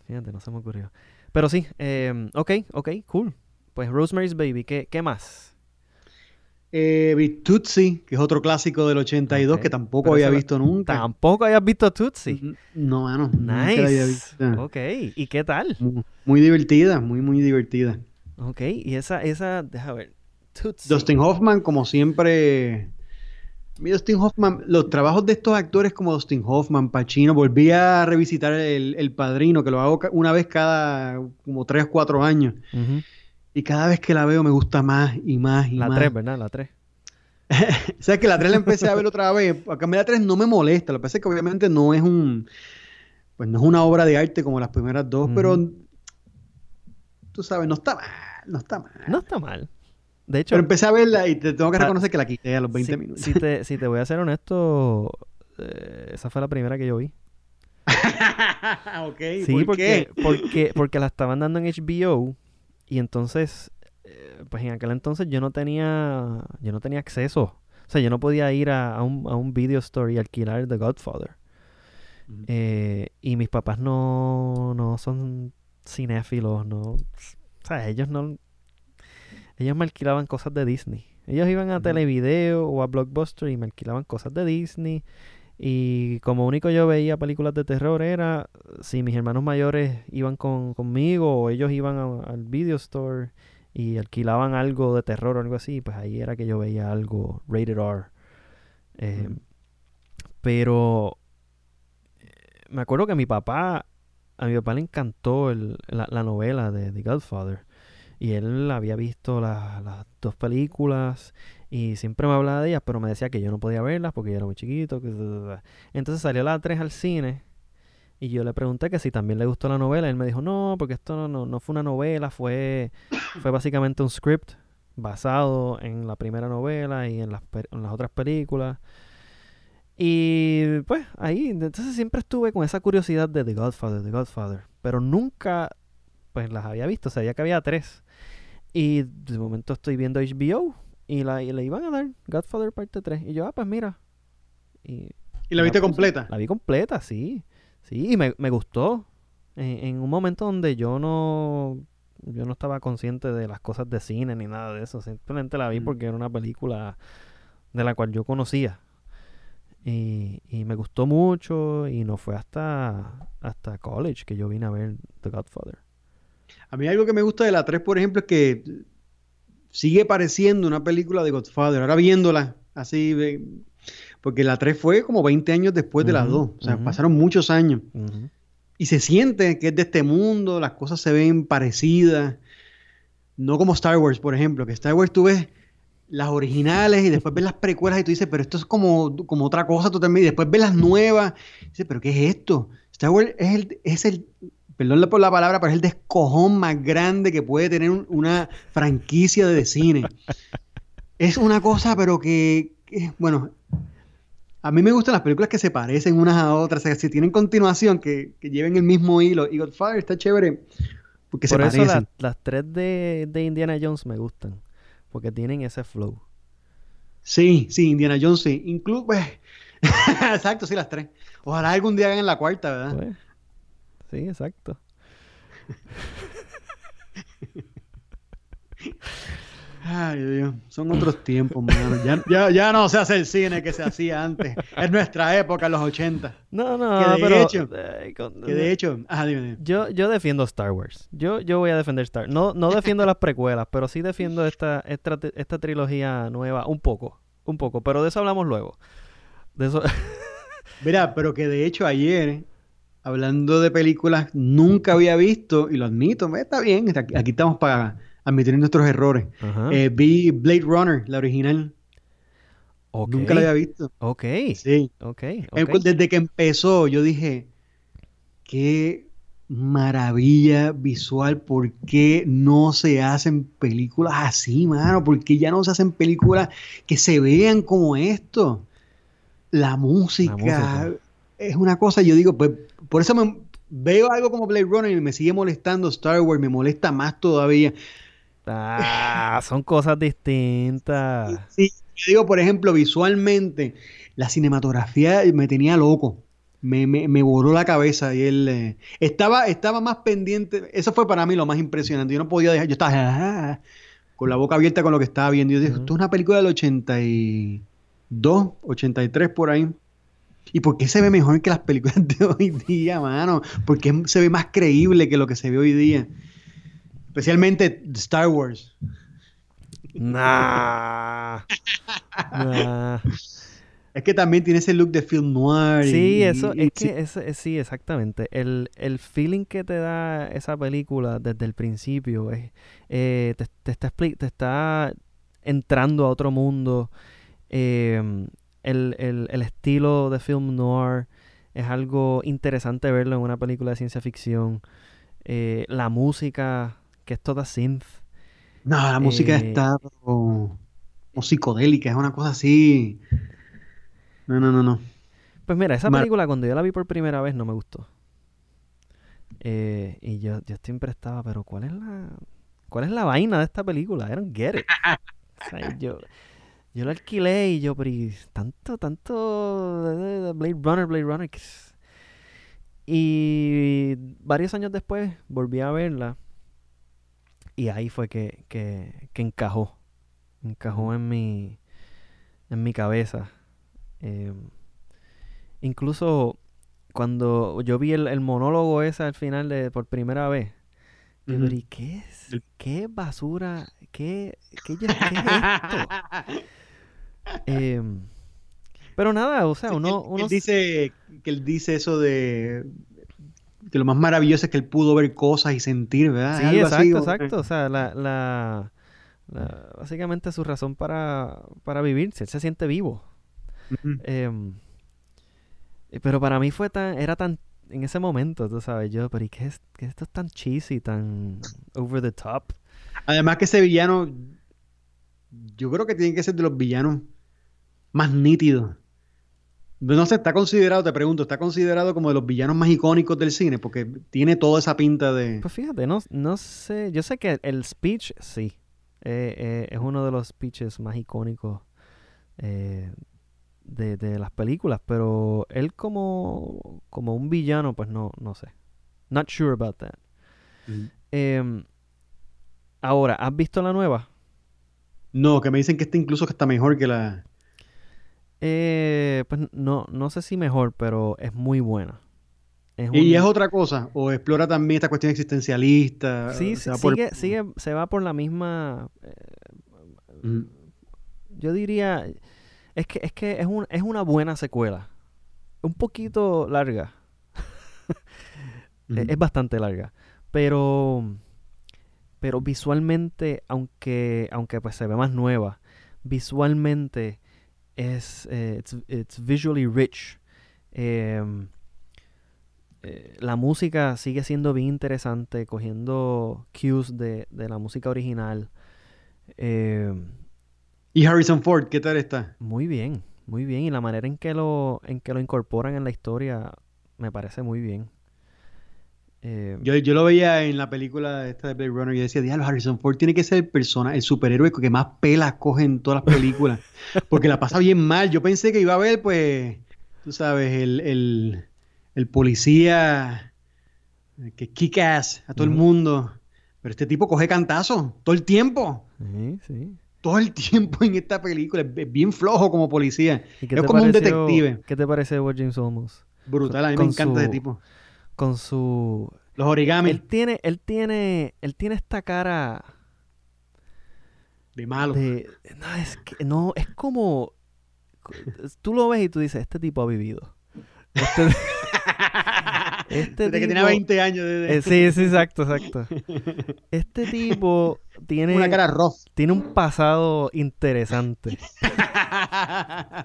Fíjate, no se me ocurrió. Pero sí, eh, ok, ok, cool. Pues Rosemary's Baby, ¿qué, qué más? Eh, Tootsie, que es otro clásico del 82 que tampoco había visto nunca. ¿Tampoco habías visto Tootsie? No, mano. Nice. Ok, ¿y qué tal? Muy, divertida, muy, muy divertida. Ok, y esa, esa, deja ver. Tootsie. Dustin Hoffman, como siempre. Mi Dustin Hoffman, los trabajos de estos actores como Dustin Hoffman, Pacino, volví a revisitar el, Padrino, que lo hago una vez cada como 3 o 4 años. Y cada vez que la veo me gusta más y más y más. La 3, ¿verdad? La 3. o sea, que la 3 la empecé a ver otra vez. Acá la 3 no me molesta. Lo que pasa es que obviamente no es un... Pues no es una obra de arte como las primeras dos, pero... Tú sabes, no está mal. No está mal. No está mal. De hecho... Pero empecé a verla y te tengo que reconocer que la quité a los 20 minutos. Si te, si te voy a ser honesto, eh, esa fue la primera que yo vi. ok, sí, ¿por porque, qué? porque, porque la estaban dando en HBO y entonces, eh, pues en aquel entonces yo no tenía, yo no tenía acceso. O sea, yo no podía ir a, un, a un video store y alquilar The Godfather. Eh, y mis papás no, no son cinéfilos, no. O sea, ellos no. Ellos me alquilaban cosas de Disney. Ellos iban a Televideo o a Blockbuster y me alquilaban cosas de Disney. Y como único yo veía películas de terror era si mis hermanos mayores iban con, conmigo o ellos iban al video store y alquilaban algo de terror o algo así, pues ahí era que yo veía algo rated R. Eh, pero eh, me acuerdo que mi papá, a mi papá le encantó la, novela de The Godfather. Y él había visto las dos películas y siempre me hablaba de ellas, pero me decía que yo no podía verlas porque yo era muy chiquito. Entonces salió la 3 al cine y yo le pregunté que si también le gustó la novela. Él me dijo, no, porque esto no, no, fue una novela, fue, fue básicamente un script basado en la primera novela y en las, en las otras películas. Y pues ahí, entonces siempre estuve con esa curiosidad de The Godfather, The Godfather. Pero nunca, pues las había visto, sabía que había tres. Y de momento estoy viendo HBO y, la, le iban a dar Godfather parte 3. Y yo, ah, pues mira. Y, la viste completa? La vi completa, sí. Sí, y me, gustó. En, un momento donde yo no yo no estaba consciente de las cosas de cine ni nada de eso. Simplemente la vi mm. porque era una película de la cual yo conocía. Y, y, me gustó mucho y no fue hasta, hasta college que yo vine a ver The Godfather. A mí algo que me gusta de la 3, por ejemplo, es que sigue pareciendo una película de Godfather. Ahora viéndola así, porque la 3 fue como 20 años después de las 2. O sea, pasaron muchos años. Y se siente que es de este mundo, las cosas se ven parecidas. No como Star Wars, por ejemplo, que Star Wars tú ves las originales y después ves las precuelas y tú dices, pero esto es como, como otra cosa totalmente. Y después ves las nuevas. Y dices, pero ¿qué es esto? Star Wars es el, es el perdón por la palabra, pero es el descojón más grande que puede tener una franquicia de cine. es una cosa, pero que, bueno, a mí me gustan las películas que se parecen unas a otras, o sea, si tienen continuación, que, lleven el mismo hilo. Y Godfather está chévere porque Por eso las tres de, Indiana Jones me gustan, porque tienen ese flow. Sí, sí, Indiana Jones sí. Incluso, pues, exacto, sí, las tres. Ojalá algún día hagan la cuarta, ¿verdad? Pues, Sí, exacto. Ay, Dios. Son otros tiempos, mano. Ya, ya, ya, no se hace el cine que se hacía antes. Es nuestra época, los 80. No, no, que de pero, Hecho, eh, que de hecho... Ah, dime. Yo, yo defiendo Star Wars. Yo, yo voy a defender Star Wars. No, no defiendo las precuelas, pero sí defiendo esta, esta, esta trilogía nueva. Un poco, un poco. Pero de eso hablamos luego. De eso... Mira, pero que de hecho ayer hablando de películas, nunca había visto, y lo admito, está bien, aquí estamos para admitir nuestros errores. Eh, vi Blade Runner, la original. Nunca la había visto. Ok. Sí. Ok. Eh, ok. Desde que empezó, yo dije, qué maravilla visual, ¿por qué no se hacen películas así, mano? ¿Por qué ya no se hacen películas que se vean como esto? La música, música. es una cosa, yo digo, pues por eso me veo algo como Blade Runner y me sigue molestando Star Wars, me molesta más todavía. Ah, son cosas distintas. Sí, yo digo, por ejemplo, visualmente, la cinematografía me tenía loco. Me, me, me voló la cabeza y él eh, estaba, estaba más pendiente. Eso fue para mí lo más impresionante. Yo no podía dejar, yo estaba ah, con la boca abierta con lo que estaba viendo. Yo dije, Ujú. esto es una película del 82, 83 por ahí. ¿Y por qué se ve mejor que las películas de hoy día, mano? ¿Por qué se ve más creíble que lo que se ve hoy día? Especialmente Star Wars. Nah. Nah. Es que también tiene ese look de film noir. y- Sí, eso, y- es sí. que es- sí, exactamente. El, el feeling que te da esa película desde el principio es, eh, te, te está, te está entrando a otro mundo. eh, el, el- el estilo de film noir es algo interesante verlo en una película de ciencia ficción. Eh, la música, que es toda synth. No, la música Eh, está como, como psicodélica, es una cosa así. No, no, no, no. Pues mira, esa Mar- película cuando yo la vi por primera vez no me gustó. Eh, y yo, yo siempre estaba, pero ¿cuál es la cuál es la vaina de esta película? I don't get it. O sea, yo, yo la alquilé y yo, pero ¿y tanto, tanto de- de- de Blade Runner, Blade Runner. que es-". Y varios años después volví a verla y ahí fue que, que, que encajó. Encajó en mi, en mi cabeza. Eh, incluso cuando yo vi el, el monólogo ese al final de por primera vez, yo, Ujú. pero ¿y qué es? El- ¿Qué basura? ¿Qué, qué, es esto? Em, pero nada, o sea, uno, él, uno él dice que él dice eso de que lo más maravilloso es que él pudo ver cosas y sentir, ¿verdad? Sí, Algo exacto, así, exacto. O sea, la, la, la- básicamente su razón para, para vivir, él se siente vivo. Em, eh, pero para mí fue tan, era tan, en ese momento, tú sabes, yo, pero ¿y qué es, qué esto es tan cheesy, tan over the top? Además que ese villano, yo creo que tiene que ser de los villanos más nítidos. No sé, está considerado, te pregunto, está considerado como de los villanos más icónicos del cine, porque tiene toda esa pinta de... Pues fíjate, no, no sé, yo sé que el speech, sí, eh, eh, es uno de los speeches más icónicos eh, de, de las películas, pero él como, como un villano, pues no, no sé. Not sure about that. Em, ahora, ¿has visto la nueva? No, que me dicen que este incluso que está mejor que la... Eh, pues no, no sé si mejor, pero es muy buena. Es ¿Y es otra cosa? ¿O explora también esta cuestión existencialista? Sí, se va por- sigue, sigue, se va por la misma. eh, yo diría. Es que, es que es, un, es una buena secuela. Un poquito larga. Eh, Es bastante larga. Pero. Pero visualmente, aunque, aunque pues se ve más nueva, visualmente es. eh, it's, it's visually rich. Em, eh, la música sigue siendo bien interesante, cogiendo cues de, de la música original. ¿Y Harrison Ford, qué tal está? muy bien, muy bien. Y la manera en que lo, en que lo incorporan en la historia me parece muy bien. Eh, Yo, yo lo veía en la película esta de Blade Runner y yo decía, diablo, Harrison Ford tiene que ser el persona, el superhéroe que más pelas coge en todas las películas. Porque la pasa bien mal. Yo pensé que iba a ver, pues, tú sabes, el, el, el policía que kick ass a todo el mundo. Pero este tipo coge cantazo todo el tiempo. Sí, sí. Todo el tiempo en esta película. Es bien flojo como policía. ¿Y qué Es como un detective. ¿Qué te parece James Olmos? Brutal, a mí Con me encanta su- ese tipo. Con su... Los origami Él tiene, él tiene, él tiene esta cara de malo. de... No, es que, no, es como... Tú lo ves y tú dices, este tipo ha vivido. Este, este Desde que tenía 20 años. desde- Eh, sí, sí, exacto, exacto. Este tipo tiene, Una cara rough. tiene un pasado interesante.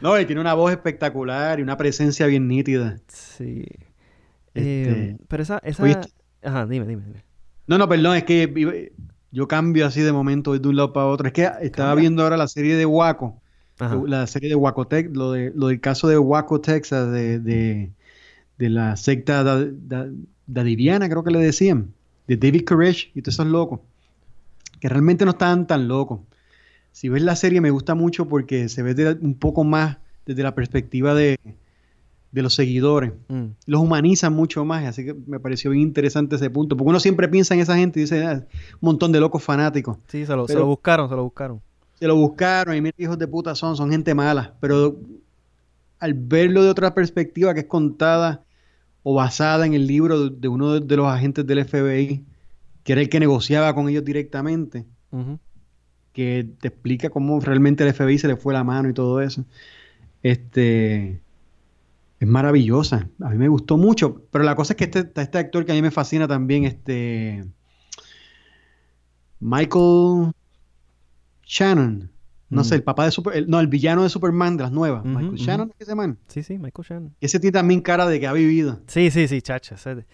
no, y tiene una voz espectacular y una presencia bien nítida. Sí. Este, Eh, pero esa, esa... Ajá, dime, dime, dime. No, no, perdón, es que yo cambio así de momento de un lado para otro. Es que estaba viendo ahora la serie de Waco, Ajá. la serie de Waco, Tex- lo, de, lo del caso de Waco, Texas, de, de, de la secta da- da- dadiviana, creo que le decían, de David Koresh y todos esos locos, que realmente no estaban tan locos. Si ves la serie me gusta mucho porque se ve de- un poco más desde la perspectiva de, de los seguidores Mm. los humanizan mucho más, así que me pareció bien interesante ese punto, porque uno siempre piensa en esa gente y dice, "Ah, un montón de locos fanáticos. Sí, se lo, se lo buscaron, se lo buscaron. Se lo buscaron y mira hijos de puta son, son gente mala, pero al verlo de otra perspectiva que es contada o basada en el libro de, uno de, los agentes del FBI, que era el que negociaba con ellos directamente, que te explica cómo realmente el FBI se le fue la mano y todo eso. Este es maravillosa. A mí me gustó mucho. Pero la cosa es que este, este actor que a mí me fascina también, este Michael Shannon. No Mm. sé, el papá de Super, el- no, el villano de Superman de las nuevas. Michael. Shannon, ¿es que se llama? Sí, sí, Michael Shannon. Ese tiene también cara de que ha vivido. Sí, sí, sí, chacha. Ese,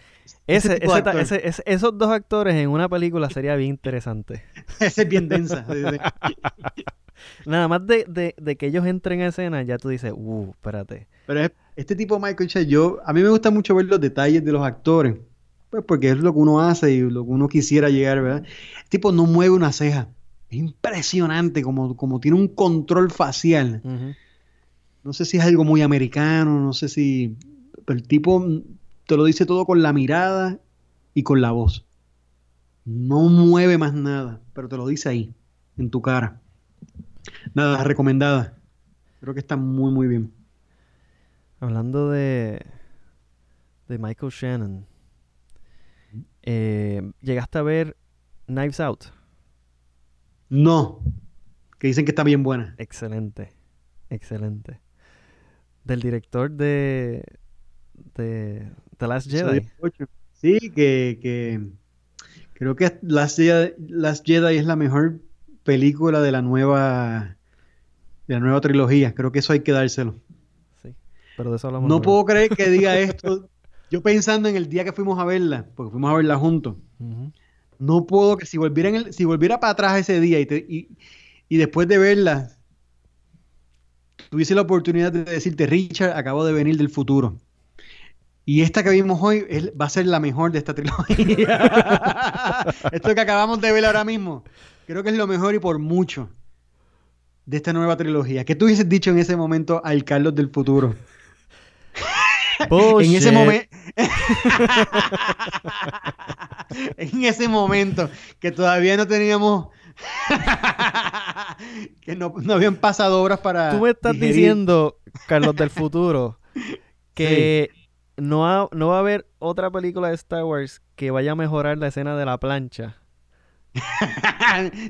ese, de ese ese- ese- esos dos actores en una película sería bien interesante. Ese es bien densa. Nada más de, de, de que ellos entren a escena, ya tú dices, uh, espérate. Pero es- este tipo Michael Shannon, yo, a mí me gusta mucho ver los detalles de los actores. Pues porque es lo que uno hace y lo que uno quisiera llegar, ¿verdad? El tipo no mueve una ceja. Es impresionante como, como tiene un control facial. No sé si es algo muy americano, no sé si... Pero el tipo te lo dice todo con la mirada y con la voz. No mueve más nada, pero te lo dice ahí, en tu cara. Nada, recomendada. Creo que está muy, muy bien. Hablando de, de Michael Shannon, eh, ¿llegaste a ver Knives Out? No, que dicen que está bien buena. Excelente, excelente. Del director de, de The Last Jedi. Sí, que, que creo que Last Jedi, Last Jedi es la mejor película de la nueva de la nueva trilogía. Creo que eso hay que dárselo. Sí, pero de eso hablamos No luego. puedo creer que diga esto. Yo pensando en el día que fuimos a verla, porque fuimos a verla juntos. No puedo que si volviera, en el- si volviera para atrás ese día y, y, y después de verla, tuviese la oportunidad de decirte, Richard, acabo de venir del futuro. Y esta que vimos hoy va a ser la mejor de esta trilogía. Esto que acabamos de ver ahora mismo, creo que es lo mejor y por mucho de esta nueva trilogía. ¿Qué tú hubieses dicho en ese momento al Carlos del futuro? En ese momento. en ese momento que todavía no teníamos. que no, no habían pasado horas para. Tú me estás digerir. diciendo, Carlos del futuro, que no, ha- no va a haber otra película de Star Wars que vaya a mejorar la escena de la plancha.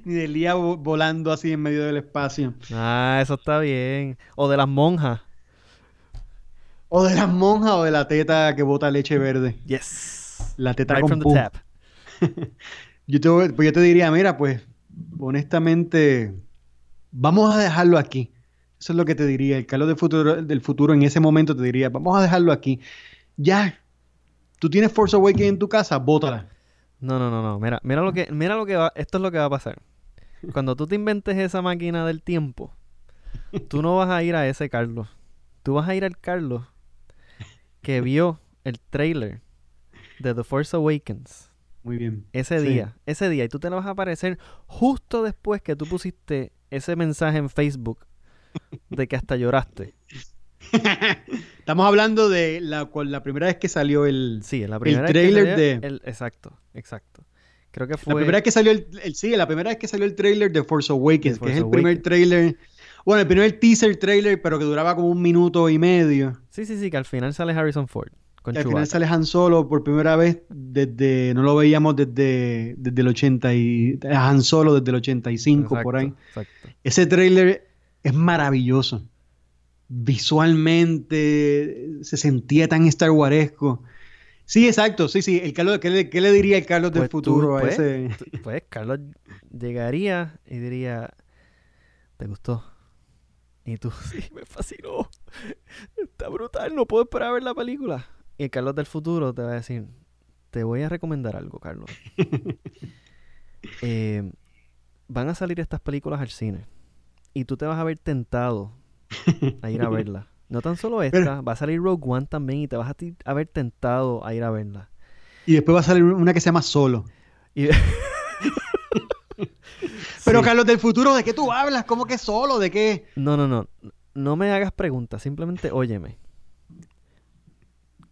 Ni de Lía vo- volando así en medio del espacio. Ah, eso está bien. O de las monjas. O de las monjas o de la teta que bota leche verde. Yes. La teta Right con from the tap. Yo te, pues yo te diría, mira, pues, honestamente, vamos a dejarlo aquí. Eso es lo que te diría. El Carlos del futuro, del futuro en ese momento te diría, vamos a dejarlo aquí. Ya, tú tienes Force Awakens en tu casa, bótala. No, no, no, no. Mira, mira lo que, mira lo que va. Esto es lo que va a pasar. Cuando tú te inventes esa máquina del tiempo, tú no vas a ir a ese Carlos. Tú vas a ir al Carlos que vio el trailer de The Force Awakens Muy bien. ese Sí. día, ese día, y tú te le vas a aparecer justo después que tú pusiste ese mensaje en Facebook de que hasta lloraste. Estamos hablando de la, la primera vez que salió el... Sí, la primera vez que tráiler salió de- el- exacto, exacto. Creo que fue... La primera vez que salió el, el- sí, la primera vez que salió el trailer de Force Awakens, De que es Force el primer Awakens. trailer, bueno, el primer teaser trailer, pero que duraba como un minuto y medio. Sí, sí, sí, que al final sale Harrison Ford con Que al final sale Han Solo por primera vez desde, no lo veíamos desde, desde el 80 y, Han Solo desde el 85 por ahí. Exacto, exacto. Ese tráiler es maravilloso. Visualmente se sentía tan Star Waresco. Sí, exacto, sí, sí. El Carlos, ¿qué, le, qué le diría el Carlos del Pues tú, futuro a pues, ese? Pues Carlos llegaría y diría, ¿te gustó? Y tú, sí, me fascinó. Está brutal, no puedo esperar a ver la película. Y el Carlos del futuro te va a decir, te voy a recomendar algo, Carlos. Eh, van a salir estas películas al cine y tú te vas a ver tentado a ir a verla. No tan solo esta, Pero- va a salir Rogue One también y te vas a, a ver tentado a ir a verla. Y después va a salir una que se llama Solo. Y- Pero. Carlos del futuro, ¿de qué tú hablas? ¿Cómo que Solo? ¿De qué? No, no, no. No me hagas preguntas, simplemente óyeme.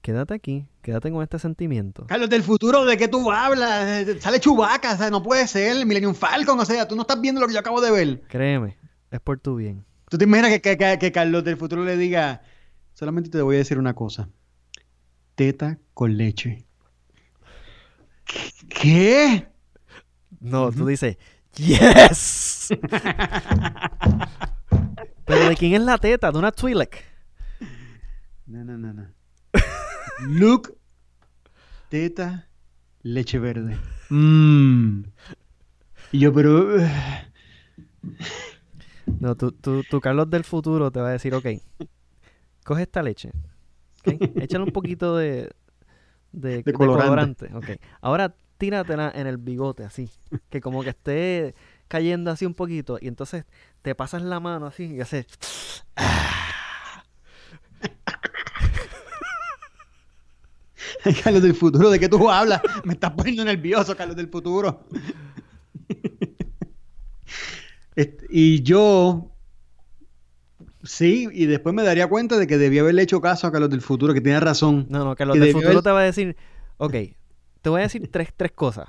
Quédate aquí, quédate con este sentimiento. Carlos del futuro, ¿de qué tú hablas? Sale Chewbacca, o sea, no puede ser. Millennium Falcon, o sea, tú no estás viendo lo que yo acabo de ver. Créeme, es por tu bien. ¿Tú te imaginas que, que- que- que Carlos del futuro le diga, solamente te voy a decir una cosa, teta con leche? ¿Qué? No, tú dices, ¡Yes! Pero ¿de quién es la teta? ¿De una Twi'lek? No, no, no, no. Luke, teta, leche verde. Mmm. Y yo, pero... No, tu, tu, tu Carlos del futuro te va a decir, ok, coge esta leche, ¿ok? échale un poquito de, de, de colorante. colorante, ok. Ahora tíratela en el bigote, así, que como que esté cayendo así un poquito, y entonces te pasas la mano así y haces... Carlos del futuro, ¿de qué tú hablas? Me estás poniendo nervioso, Carlos del futuro. Este, y yo, sí, y después me daría cuenta de que debía haberle hecho caso a Carlos del futuro, que tenía razón. No, no, Carlos Que del futuro haber- te va a decir, ok, te voy a decir tres, tres cosas.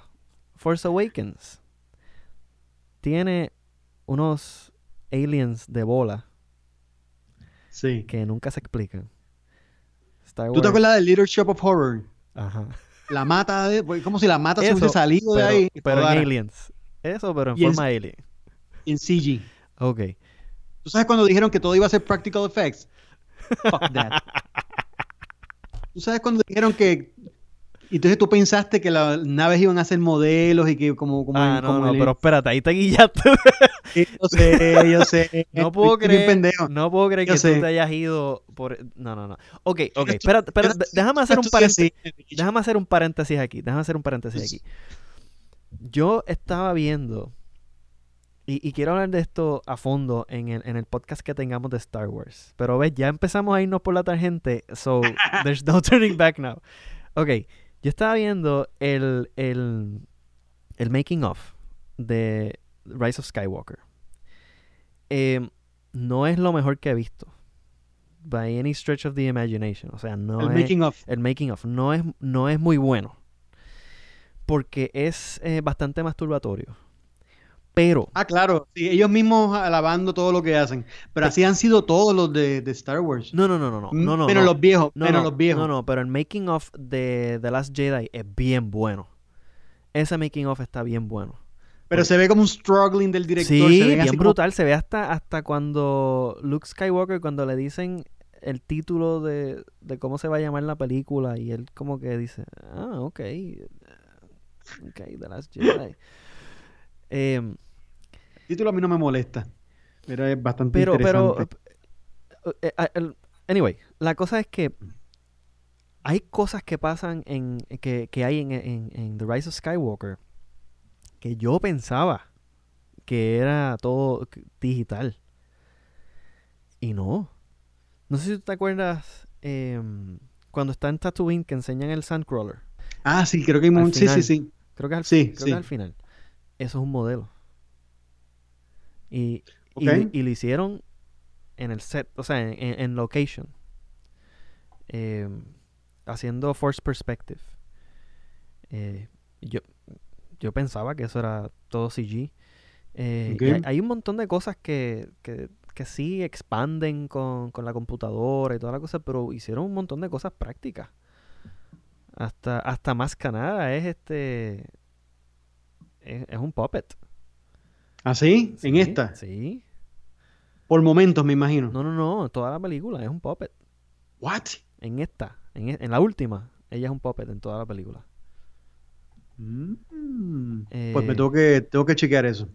Force Awakens tiene unos aliens de bola Sí. que nunca se explican. Star ¿Tú te acuerdas del Little Shop of Horror? Ajá. La mata, de, pues, como si la mata se Eso, hubiese salido de ahí. pero en aliens. Eso, pero en Y en- forma alien. En CG. Ok. ¿Tú sabes cuando dijeron que todo iba a ser practical effects? Fuck that. ¿Tú sabes cuando dijeron que... Entonces tú pensaste que las naves iban a ser modelos y que como... como Ah, no, como no, el- pero espérate, ahí te guillaste. Yo sé, yo sé. no puedo Estoy creer, pendejo. no puedo creer Yo que sé. tú te hayas ido por... No, no, no. Ok, ok, espérate, déjame hacer un paréntesis. Déjame hacer un paréntesis aquí. Déjame hacer un paréntesis aquí. Yo estaba viendo, y, y quiero hablar de esto a fondo en el, en el podcast que tengamos de Star Wars. Pero ves, ya empezamos a irnos por la tangente, so there's no turning back now. Ok, yo estaba viendo el, el, el making of de Rise of Skywalker. Em, no es lo mejor que he visto. By any stretch of the imagination. O sea, no El es making of. el making of no es, no es muy bueno. Porque es eh, bastante masturbatorio. Pero, Ah, claro. Sí, ellos mismos alabando todo lo que hacen. Pero así han sido todos los de, de Star Wars. no, no, no, no, no. M- no, no, menos no. los viejos. No, no, los viejos. No, no, pero el making of de The Last Jedi es bien bueno. Ese making of está bien bueno. Pero se ve como un struggling del director. sí, se bien como- brutal. Se ve hasta, hasta cuando Luke Skywalker, cuando le dicen el título de, de cómo se va a llamar la película, y él como que dice, ah, ok. Ok, The Last Jedi. El título a mí no me molesta. Pero es bastante Pero, pero, interesante. eh, eh, el- anyway, la cosa es que hay cosas que pasan en, que, que hay en, en- en The Rise of Skywalker que yo pensaba que era todo digital. Y no. No sé si tú te acuerdas em, cuando está en Tatooine que enseñan el Sandcrawler. Ah, sí, creo que hay un... Sí, sí, sí. Creo que al, Sí, creo que sí. al final. Eso es un modelo. Y, y, lo hicieron en el set, o sea, en, en- location. Eh, haciendo force perspective. Eh, Yo, yo pensaba que eso era todo CG. Eh, hay, hay un montón de cosas que, que, que sí expanden con, con la computadora y toda la cosa, pero hicieron un montón de cosas prácticas. Hasta, hasta más que nada es este. Es, es un puppet. ¿En Sí, esta? Sí. Por momentos, me imagino. No, no, no. Toda la película es un puppet. ¿What? En esta, en, e- en la última, ella es un puppet en toda la película. Mm. Eh, Pues me tengo que, tengo que chequear eso.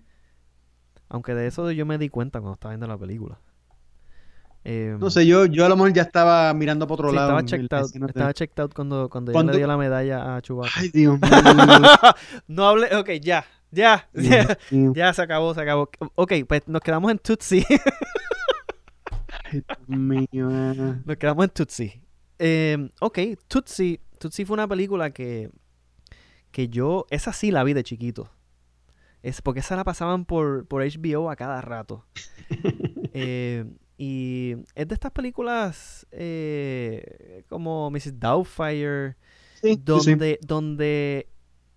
Aunque de eso yo me di cuenta cuando estaba viendo la película. Eh, No sé, yo, yo a lo mejor ya estaba mirando para otro sí, lado. estaba en checked out, estaba checked out cuando, cuando ella Cuando- le dio la medalla a Chewbacca. Ay, Dios mío. No hable, ok, ya, ya, ya, ya se acabó, se acabó. Ok, pues nos quedamos en mío. Nos quedamos en Tootsie. Eh, ok, Tootsie, Tootsie fue una película que, que yo, esa sí la vi de chiquito. Es porque esa la pasaban por, por HBO a cada rato. Eh, y es de estas películas eh, como Mrs. Doubtfire, Sí, sí, sí. donde, donde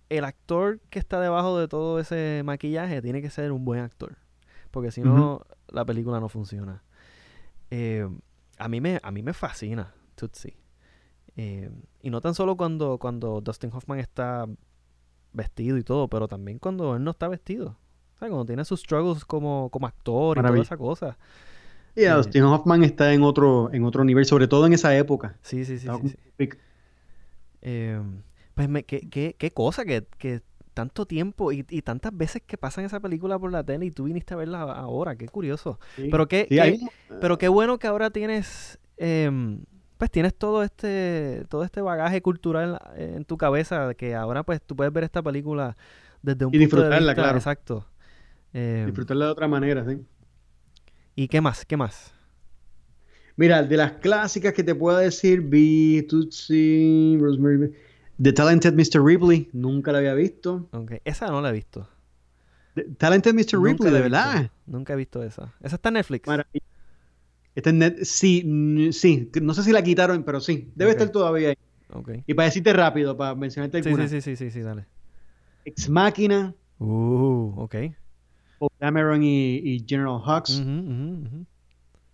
el actor que está debajo de todo ese maquillaje tiene que ser un buen actor. Porque si no, la película no funciona. Eh, a, mí me, a mí me fascina Tootsie. Eh, y no tan solo cuando, cuando Dustin Hoffman está vestido y todo, pero también cuando él no está vestido. O sea, cuando tiene sus struggles como, como actor y toda esa cosa. Y Eh, Dustin Hoffman está en otro, en otro nivel, sobre todo en esa época. Sí, sí, sí, sí, Eh, pues me, qué, qué, qué cosa que, que tanto tiempo y, y tantas veces que pasan esa película por la tele y tú viniste a verla ahora, qué curioso. sí. Pero qué, Sí, hay pero qué bueno que ahora tienes, em, pues tienes todo este, todo este bagaje cultural en tu cabeza, que ahora pues tú puedes ver esta película desde un Y punto de disfrutarla, vista, claro. exacto. Em, disfrutarla de otra manera, sí. ¿Y qué más? ¿Qué más? Mira, de las clásicas que te puedo decir, vi Tootsie, Rosemary, The Talented Mr. Ripley, nunca la había visto. Ok, Esa no la he visto. The Talented Mr. Ripley, de verdad. Nunca he visto esa. Esa está en Netflix. Maravilla. Está en net- sí, sí, no sé si la quitaron, pero sí, debe estar todavía ahí. Ok. Y para decirte rápido, para mencionarte Sí, alguna, sí, sí, sí, sí, sí, dale. Ex Machina, Uh, ok. Paul Cameron y, y General Hux. Ujú, ujú, ujú. No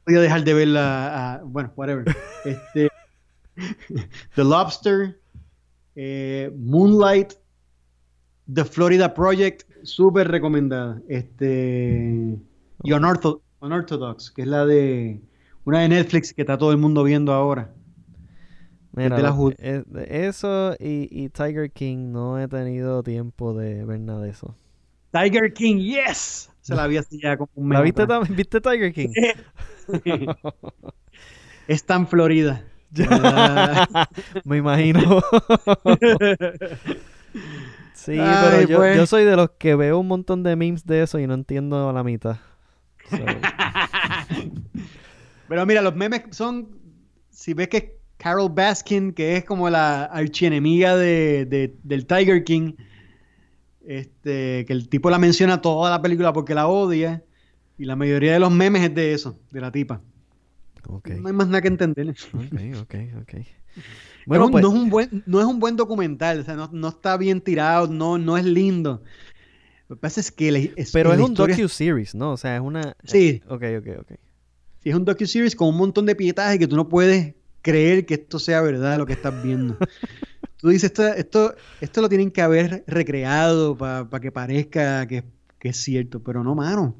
podía dejar de verla, a- bueno, whatever. Este, The Lobster, eh, Moonlight, The Florida Project, súper recomendada. Este, y Unortho- Unorthodox, que es la de una de Netflix que está todo el mundo viendo ahora. Mira, la eh, eso y, y Tiger King no he tenido tiempo de ver nada de eso. Tiger King, yes. Se la vi así ya como un mes ¿La viste Tiger King? Es tan Florida. Me imagino. sí, Ay, pero yo, pues. yo soy de los que veo un montón de memes de eso y no entiendo la mitad. So, Pero mira, los memes son. Si ves que es Carol Baskin, que es como la archienemiga de, de- del Tiger King, este, que el tipo la menciona toda la película porque la odia. Y la mayoría de los memes es de eso, de la tipa. Ok, No hay más nada que entender. ok, ok, ok. Bueno, pues, no, es un buen, no es un buen documental, o sea, no, no está bien tirado, no, no es lindo. Lo que pasa es que la- es, pero la es un historia- docu-series, ¿no? O sea, es una... Sí. Ok, ok, ok. Sí, es un docu-series con un montón de pietaje que tú no puedes creer que esto sea verdad lo que estás viendo. tú dices, esto, esto, esto lo tienen que haber recreado para que parezca que, que es cierto, pero no, mano.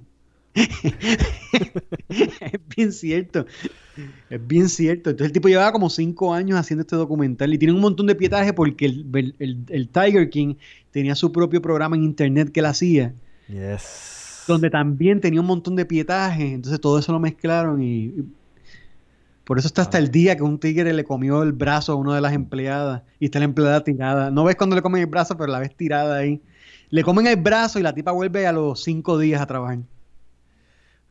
Es bien cierto. Es bien cierto. Entonces el tipo llevaba como cinco años haciendo este documental y tiene un montón de pietaje porque el, el- el- el Tiger King tenía su propio programa en internet que él hacía Yes. donde también tenía un montón de pietaje, entonces todo eso lo mezclaron y, y por eso está hasta el día que un tigre le comió el brazo a una de las empleadas y está la empleada tirada. No ves cuando le comen el brazo, pero la ves tirada ahí. Le comen el brazo y la tipa vuelve a los cinco días a trabajar.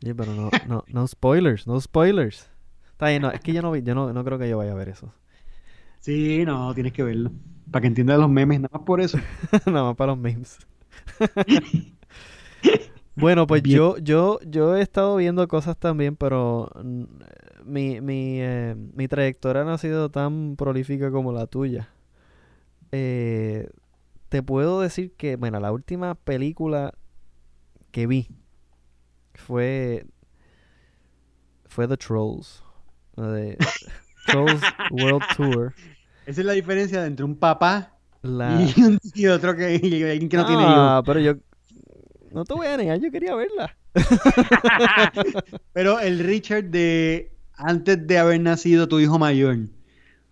Oye, pero no, no, no spoilers, no spoilers. Está bien, no, es que yo no yo no, no creo que yo vaya a ver eso. Sí, no, tienes que verlo. Para que entiendas los memes, nada más por eso. Nada más para los memes. bueno, pues Bien. yo, yo, yo he estado viendo cosas también, pero mm, mi, mi, eh, mi trayectoria no ha sido tan prolífica como la tuya. Eh, te puedo decir que, bueno, la última película que vi fue fue The Trolls. de Trolls World Tour. Esa es la diferencia entre un papá La... y, un- y otro que, y alguien que no tiene hijos. ah, pero yo no te voy a negar, yo quería verla. Pero el Richard de antes de haber nacido tu hijo mayor,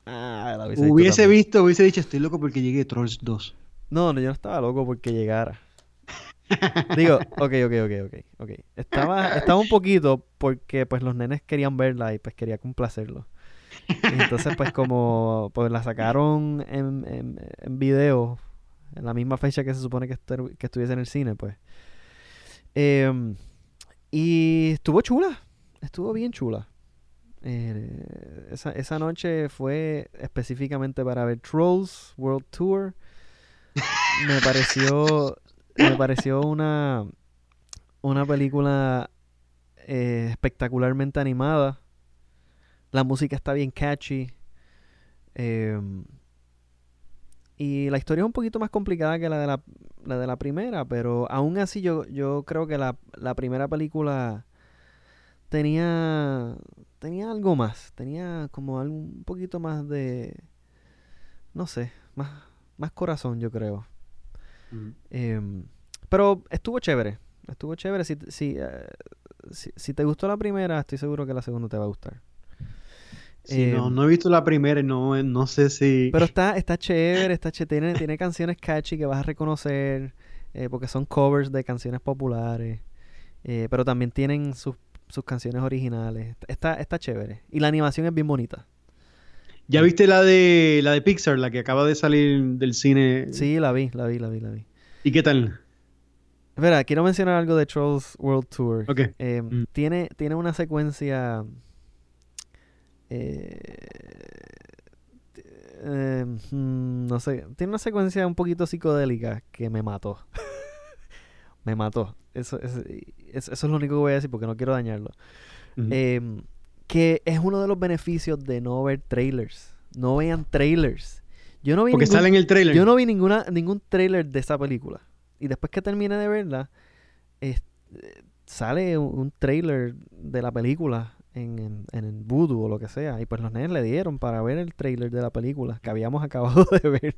Ah, la hubiese visto hubiese dicho, estoy loco porque llegue Trolls 2. No, no, yo no estaba loco porque llegara. Digo, ok, ok, ok, ok, ok. Estaba, estaba un poquito porque pues los nenes querían verla y pues quería complacerlos. Y entonces pues como pues la sacaron en, en, en video en la misma fecha que se supone que, estu- que estuviese en el cine, pues. Em, y estuvo chula, estuvo bien chula. Eh, esa, esa noche fue específicamente para ver Trolls World Tour. Me pareció, me pareció una, una película eh, espectacularmente animada. La música está bien catchy. Em, y la historia es un poquito más complicada que la de la, la de la primera, pero aún así yo, yo creo que la, la primera película tenía tenía algo más, tenía como algo, un poquito más de no sé, más más corazón, yo creo. Em, pero estuvo chévere, estuvo chévere. Si, si, eh, si, si te gustó la primera, estoy seguro que la segunda te va a gustar. Sí, no, Em, no he visto la primera y no, no sé si... Pero está, está chévere, está ché- tiene, tiene canciones catchy que vas a reconocer, eh, porque son covers de canciones populares, eh, pero también tienen sus, sus canciones originales. Está, está chévere. Y la animación es bien bonita. ¿Ya viste la de la de Pixar, la que acaba de salir del cine? Sí, la vi, la vi, la vi, la vi. ¿Y qué tal? Espera, quiero mencionar algo de Trolls World Tour. Ok. Eh, Mm. tiene, tiene una secuencia. eh, eh, mm, no sé. Tiene una secuencia un poquito psicodélica que me mató. me mató. Eso, eso, eso- es lo único que voy a decir porque no quiero dañarlo. Em, que es uno de los beneficios de no ver trailers. No vean trailers. Yo no vi Porque ningún- sale en el trailer. yo no vi ninguna, ningún trailer de esa película. Y después que terminé de verla, es- eh, sale un, un trailer de la película en, en, en el Voodoo o lo que sea. Y pues los nenes le dieron para ver el trailer de la película que habíamos acabado de ver.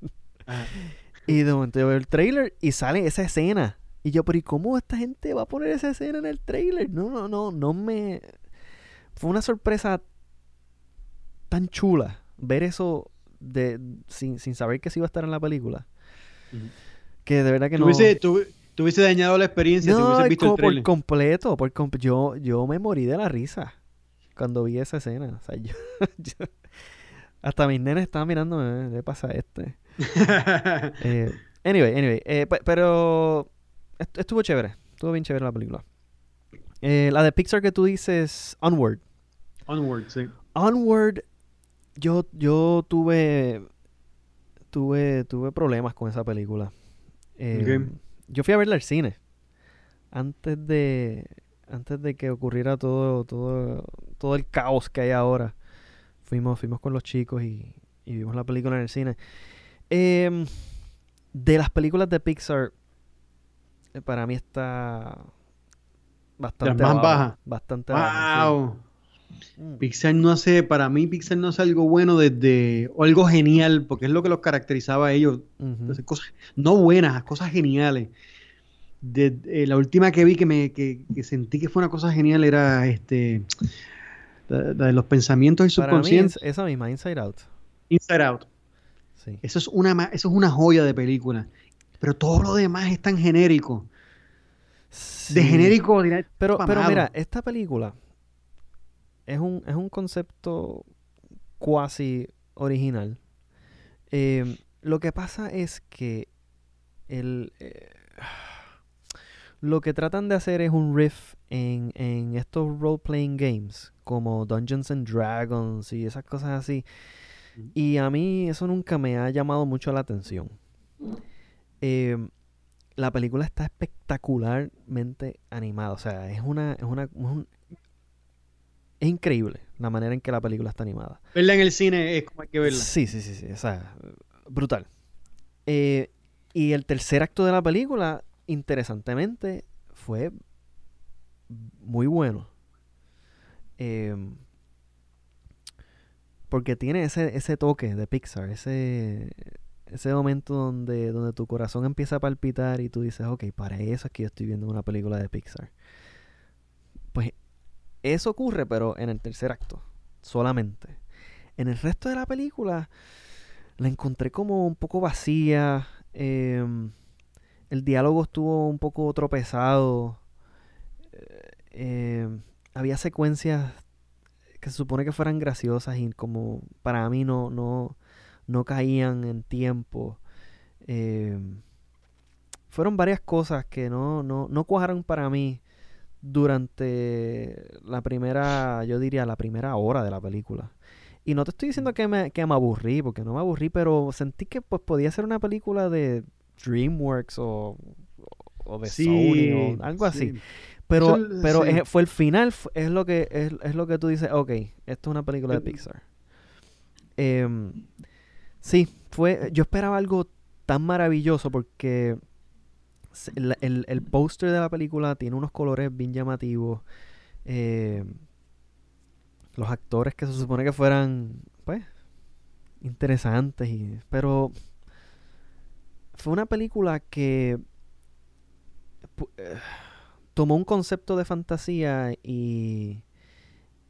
Ajá. Y de momento yo veo el trailer y sale esa escena. Y yo, pero ¿y cómo esta gente va a poner esa escena en el trailer? No, no, no, no me... Fue una sorpresa tan chula ver eso de sin, sin saber que se iba a estar en la película. Que de verdad que no... hubiese, tú- tú hubiese dañado la experiencia si No, hubieses visto co- el por trailer. completo, por com- yo, yo me morí de la risa cuando vi esa escena. O sea, yo, yo- hasta mis nenes estaban mirándome, ¿qué le pasa a este? Eh, anyway, anyway, eh, pe- pero est- estuvo chévere, estuvo bien chévere la película. Eh, la de Pixar que tú dices, Onward. Onward, sí. Onward, yo, yo tuve, tuve, tuve problemas con esa película. Eh, Ok. Yo fui a verla al cine antes de, antes de que ocurriera todo, todo, todo el caos que hay ahora. Fuimos, fuimos con los chicos y, y vimos la película en el cine. Em, de las películas de Pixar, eh, para mí está bastante más bajas. Bastante Wow. sí. Mm. Pixar no hace, para mí Pixar no hace algo bueno desde, o algo genial, porque es lo que los caracterizaba a ellos, cosas no buenas, cosas geniales. De, eh, la última que vi que me que, que sentí que fue una cosa genial era este la, la de los pensamientos y subconscientes, es esa misma, Inside Out. Inside Out. Sí. Eso es una ma- eso es una joya de película. Pero todo lo demás es tan genérico. De genérico Pero, mira, esta película es un, es un concepto cuasi original. Eh, lo que pasa es que el, eh, lo que tratan de hacer es un riff en, en estos role-playing games, como Dungeons and Dragons y esas cosas así. Y a mí eso nunca me ha llamado mucho la atención. Eh, la película está espectacularmente animada. O sea, es una, es una, un- es increíble la manera en que la película está animada. verla en el cine es como hay que verla. Sí, sí, sí, sí. O sea, brutal. Eh, Y el tercer acto de la película, interesantemente, fue muy bueno. Em, porque tiene ese, ese toque de Pixar, ese, ese momento donde, donde tu corazón empieza a palpitar y tú dices, ok, para eso es que yo estoy viendo una película de Pixar. Pues eso ocurre, pero en el tercer acto, solamente. En el resto de la película la encontré como un poco vacía. Em, el diálogo estuvo un poco tropezado. Eh, em, había secuencias que se supone que fueran graciosas y como para mí no, no, no caían en tiempo. Em, fueron varias cosas que no, no, no cuajaron para mí durante la primera, yo diría, la primera hora de la película. Y no te estoy diciendo que me, que me aburrí, porque no me aburrí, pero sentí que pues podía ser una película de DreamWorks o, o de Sony o algo así. Pero, pero fue el final, es lo que es, lo que tú dices, ok, esto es una película de Pixar. Em, sí, fue, yo esperaba algo tan maravilloso porque el, el, el póster de la película tiene unos colores bien llamativos. Eh, los actores que se supone que fueran, pues, interesantes. Y, pero fue una película que eh, tomó un concepto de fantasía y,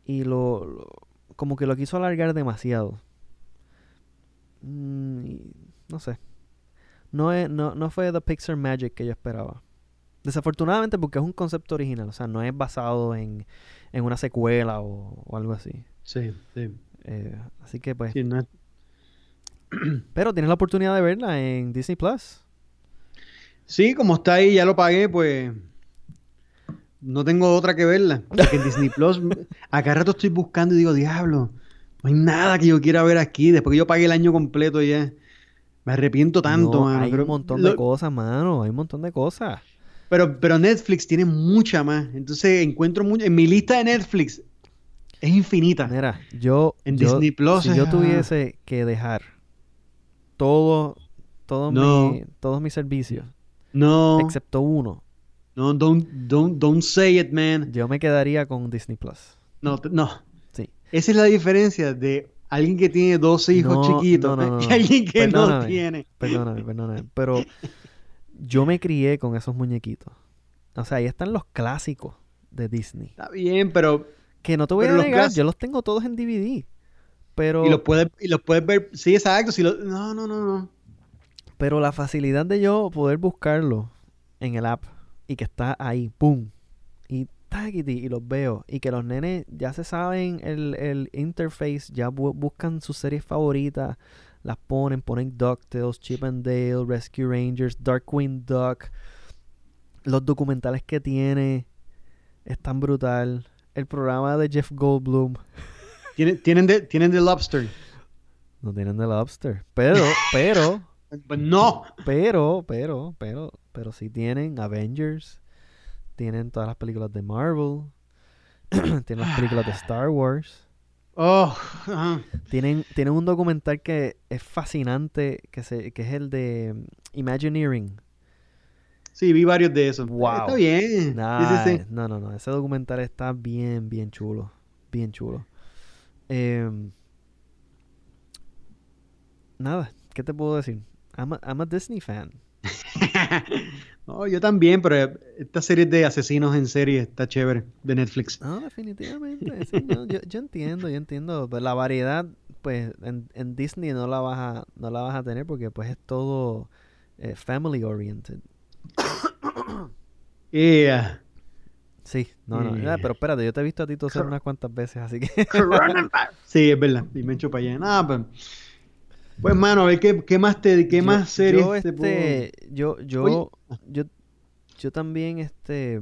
y lo, como que lo quiso alargar demasiado. Mm, no sé. No, es, no, no fue The Pixar Magic que yo esperaba. Desafortunadamente porque es un concepto original, o sea, no es basado en, en una secuela o, algo así. Sí, sí. Eh, así que pues... Pero tienes la oportunidad de verla en Disney Plus. Sí, como está ahí, ya lo pagué, pues no tengo otra que verla. Porque en Disney Plus, acá rato estoy buscando y digo, diablo, no hay nada que yo quiera ver aquí. Después que yo pagué el año completo ya. Me arrepiento tanto, mano. Hay un montón de cosas, mano. Hay un montón de cosas. Pero, pero Netflix tiene mucha más. Entonces encuentro mucho. En mi lista de Netflix es infinita. Mira, yo. En Disney Plus. Si yo tuviese que dejar todo, todo mi, todos mis servicios. No. Excepto uno. No, don't, don't, don't say it, man. Yo me quedaría con Disney Plus. No, no. Sí. Esa es la diferencia de alguien que tiene dos hijos chiquitos y alguien que no tiene. Perdóname, perdóname. Pero yo me crié con esos muñequitos. O sea, ahí están los clásicos de Disney. Está bien, pero... Que no te voy a negar, yo los tengo todos en DVD. Pero... Y los puedes, y los puedes ver... Sí, exacto. Si No, no, no, no. Pero la facilidad de yo poder buscarlo en el app y que está ahí, ¡pum! Y y los veo. Y que los nenes ya se saben el, el interface, ya buscan sus series favoritas las ponen, ponen DuckTales, Chip and Dale, Rescue Rangers, Darkwing Duck. Los documentales que tiene están brutal. El programa de Jeff Goldblum. ¿Tienen, tienen, de, tienen The Lobster. No tienen The Lobster. Pero, pero. Pues no. Pero, pero, pero, pero sí tienen Avengers. Tienen todas las películas de Marvel. tienen las películas de Star Wars. Oh, tienen, tienen un documental que es fascinante, que, se, que es el de Imagineering. Sí, vi varios de esos. Está bien. No, no, no. Ese documental está bien, bien chulo. Bien chulo. Em, nada, ¿qué te puedo decir? I'm a Disney fan. no, yo también, pero esta serie de asesinos en serie está chévere de Netflix. No, definitivamente. yo, entiendo, yo entiendo. Pero la variedad, pues, en, Disney no la vas a, no la vas a tener porque pues es todo eh, family oriented. Yeah. Sí, no, no, pero espérate, yo te he visto a ti toser unas cuantas veces, así que. sí, es verdad, y me echo para allá. Nada, pero pues, mano, a ver qué, más te, qué más series yo, este, yo, yo, yo, yo también, este,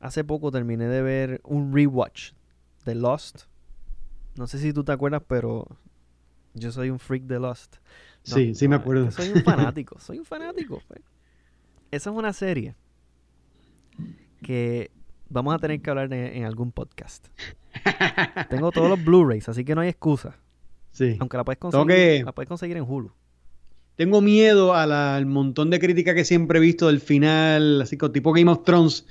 hace poco terminé de ver un rewatch de Lost. No sé si tú te acuerdas, pero yo soy un freak de Lost. sí, sí me acuerdo. Soy un fanático, soy un fanático. Pues. Esa es una serie que vamos a tener que hablar en algún podcast. Tengo todos los Blu-rays, así que no hay excusa. Aunque la puedes conseguir, la puedes conseguir en Hulu. tengo miedo la- al montón de crítica que siempre he visto del final, así como tipo Game of Thrones.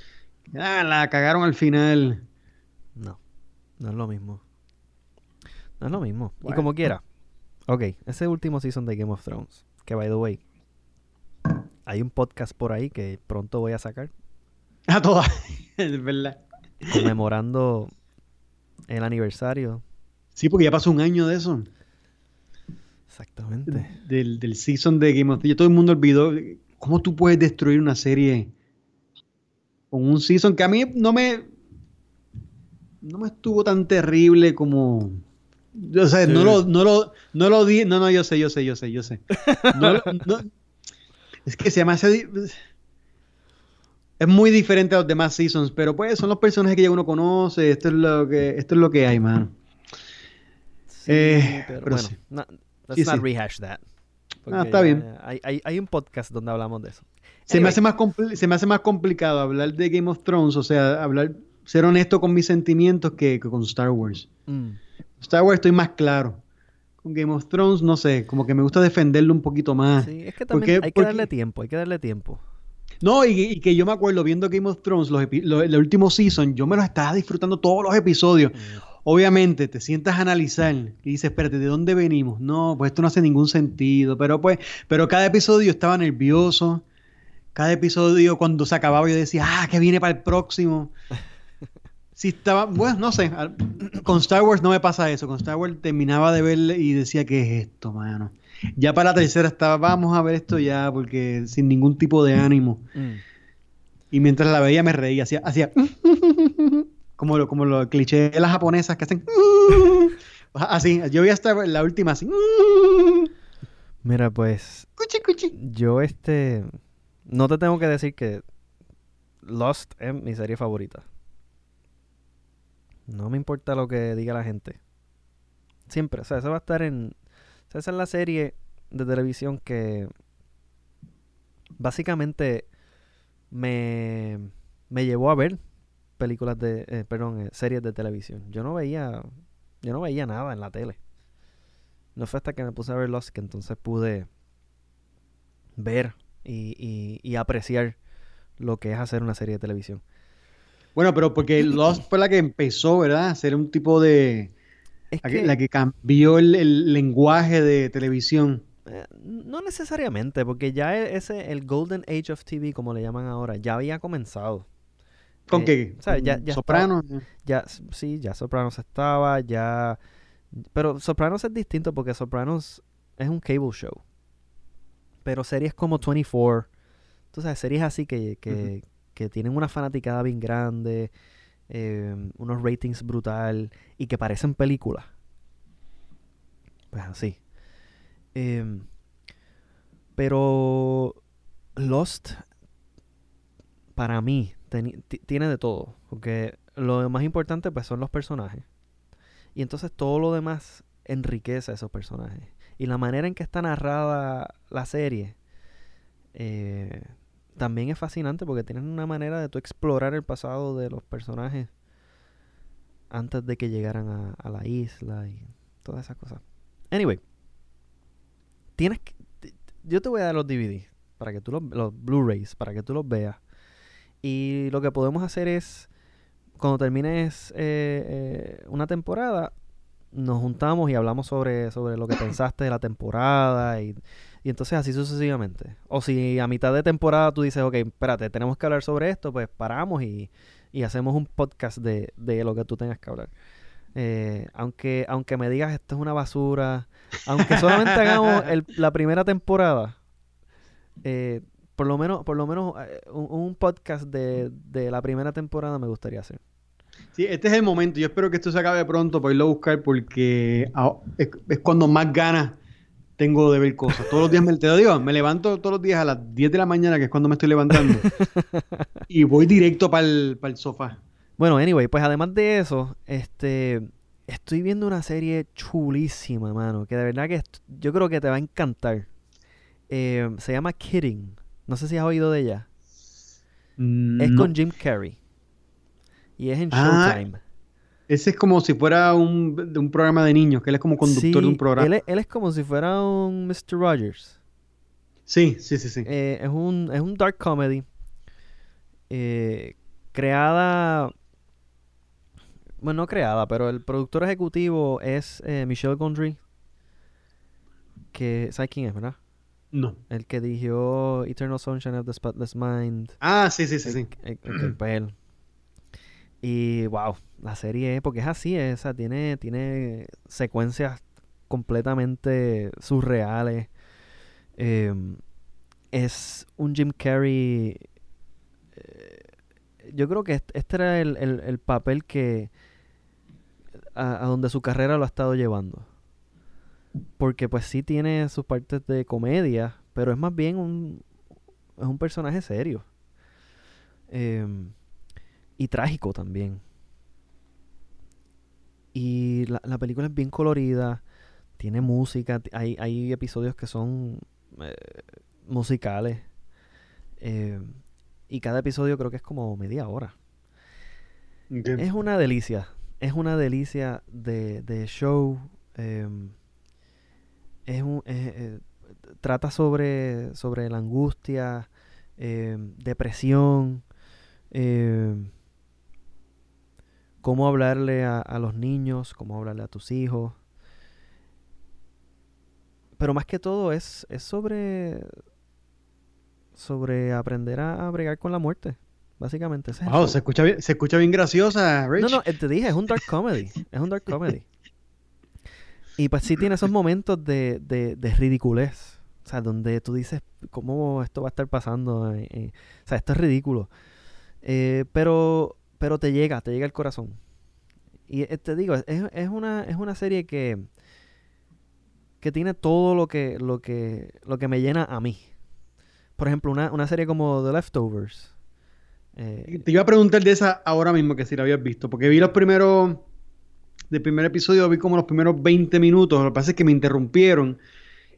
Ah, la cagaron al final. No, no es lo mismo. No es lo mismo. Y como quiera. Ok, ese último season de Game of Thrones, que by the way, hay un podcast por ahí que pronto voy a sacar A todas, es verdad. conmemorando el aniversario. Sí, porque ya pasó un año de eso. Exactamente. Del, del season de Game of Thrones. Todo el mundo olvidó. ¿Cómo tú puedes destruir una serie con un season que a mí no me. No me estuvo tan terrible como. O sea, no lo, no lo, no lo di. No, no, yo sé, yo sé, yo sé, yo sé. No lo- no- es que se me hace. Es muy diferente a los demás seasons, pero pues son los personajes que ya uno conoce. Esto es lo que, esto es lo que hay, mano. Sí, Eh, pero, pero bueno, sí. No- let's Sí, not sí. rehash that. Ah, está ya- bien. hay, hay- hay un podcast donde hablamos de eso. Se me, hace más se me hace más complicado hablar de Game of Thrones, o sea, hablar, ser honesto con mis sentimientos que, que con Star Wars. mm, Star Wars estoy más claro. Con Game of Thrones, no sé, como que me gusta defenderlo un poquito más. sí, es que ¿Por también qué? hay que Porque- darle tiempo, hay que darle tiempo. No, y, y que yo me acuerdo viendo Game of Thrones, los epi- lo- el último season, yo me los estaba disfrutando todos los episodios. Mm, Obviamente, te sientas a analizar y dices, espérate, ¿de dónde venimos? No, pues esto no hace ningún sentido. Pero pues, pero cada episodio estaba nervioso. Cada episodio, cuando se acababa, yo decía, ah, que viene para el próximo. Si estaba, bueno, no sé. Con Star Wars no me pasa eso. Con Star Wars terminaba de verle y decía, ¿qué es esto, mano? Ya para la tercera estaba, vamos a ver esto ya, porque sin ningún tipo de ánimo. mm. Y mientras la veía me reía, hacía, hacía como lo, como los clichés de las japonesas que hacen así, yo vi hasta la última así. Mira, pues Cuchi, cuchi. yo este no te tengo que decir que Lost es mi serie favorita. No me importa lo que diga la gente. Siempre, o sea, eso va a estar en o sea, esa es la serie de televisión que básicamente me me llevó a ver películas de eh, perdón, eh, series de televisión. Yo no veía yo no veía nada en la tele. No fue hasta que me puse a ver Lost que entonces pude ver y, y- y apreciar lo que es hacer una serie de televisión. Bueno, pero porque Lost fue la que empezó, ¿verdad? A ser un tipo de... Es La que, que, la que cambió el, el lenguaje de televisión. eh, no necesariamente, porque ya e- ese, el Golden Age of TV, como le llaman ahora, ya había comenzado. ¿Con Eh, qué? sea, ¿Con ya- ya Soprano. Ya, sí, ya Sopranos estaba, ya... Pero Sopranos es distinto porque Sopranos es un cable show. Pero series como 24, tú sabes, series así que, que, que tienen una fanaticada bien grande, eh, unos ratings brutal y que parecen películas. Pues así. Em, pero Lost, para mí, tiene de todo. Porque lo más importante pues son los personajes. Y entonces todo lo demás enriquece a esos personajes. Y la manera en que está narrada la serie eh, también es fascinante porque tienen una manera de tú explorar el pasado de los personajes antes de que llegaran a, la isla y todas esas cosas. Anyway, tienes yo te voy a dar los DVD para que tú los, los Blu-rays para que tú los veas. Y lo que podemos hacer es cuando termines eh, eh, una temporada, nos juntamos y hablamos sobre, sobre lo que pensaste de la temporada y, y entonces así sucesivamente. O si a mitad de temporada tú dices, ok, espérate, tenemos que hablar sobre esto, pues paramos y, y hacemos un podcast de, de lo que tú tengas que hablar. Eh, aunque, aunque me digas esto es una basura, aunque solamente hagamos el- la primera temporada, eh, por lo menos, por lo menos eh, un, un podcast de, de la primera temporada me gustaría hacer. Sí, este es el momento. Yo espero que esto se acabe pronto para irlo a buscar porque es, es cuando más ganas tengo de ver cosas. Todos los días, me, te lo digo, me levanto todos los días a las 10 de la mañana, que es cuando me estoy levantando, y voy directo para el, para el sofá. Bueno, anyway, pues además de eso, este, estoy viendo una serie chulísima, mano, que de verdad que yo creo que te va a encantar. Eh, se llama Kidding. No sé si has oído de ella. Es No. con Jim Carrey. Y es en Ah, Showtime. Ese es como si fuera un, un programa de niños, que él es como conductor de un programa. Él es, él es como si fuera un Mr. Rogers. Sí, sí, sí, sí. Eh, es, un, es un dark comedy. eh, creada. Bueno, no creada, pero el productor ejecutivo es eh, Michel Gondry. Que. ¿Sabes quién es, verdad? No. El que dirigió Eternal Sunshine of the Spotless Mind. Ah, sí, sí, sí, sí. El- el- el- pues él. Y wow, la serie, porque es así, es, o sea, tiene, tiene secuencias completamente surreales. Em, es un Jim Carrey. eh, yo creo que est- este era el, el- el papel que. A, a donde su carrera lo ha estado llevando. Porque, pues, sí tiene sus partes de comedia, pero es más bien un. Es un personaje serio. Em, y trágico también. Y la, la película es bien colorida, tiene música, hay, hay episodios que son eh, musicales. em, y cada episodio creo que es como media hora. Es una delicia, es una delicia de, de show. Es un, es- eh, trata sobre, sobre la angustia, em, depresión, em, cómo hablarle a, a los niños, cómo hablarle a tus hijos. Pero más que todo es, es sobre, sobre aprender a, a bregar con la muerte. Básicamente, ese Wow, se escucha bien, se escucha bien graciosa, Rich. No, no, eh, te dije, es un dark comedy. Es un dark comedy. Y pues sí tiene esos momentos de, de, de ridiculez. O sea, donde tú dices, ¿cómo esto va a estar pasando? Eh, eh, o sea, esto es ridículo. Eh, pero, pero te llega, te llega al corazón. Y te digo, es, es una, es una serie que, que tiene todo lo que, lo que, lo que me llena a mí. Por ejemplo, una, una serie como The Leftovers. Te iba a preguntar de esa ahora mismo que si la habías visto, porque vi los primeros, del primer episodio vi como los primeros 20 minutos, lo que pasa es que me interrumpieron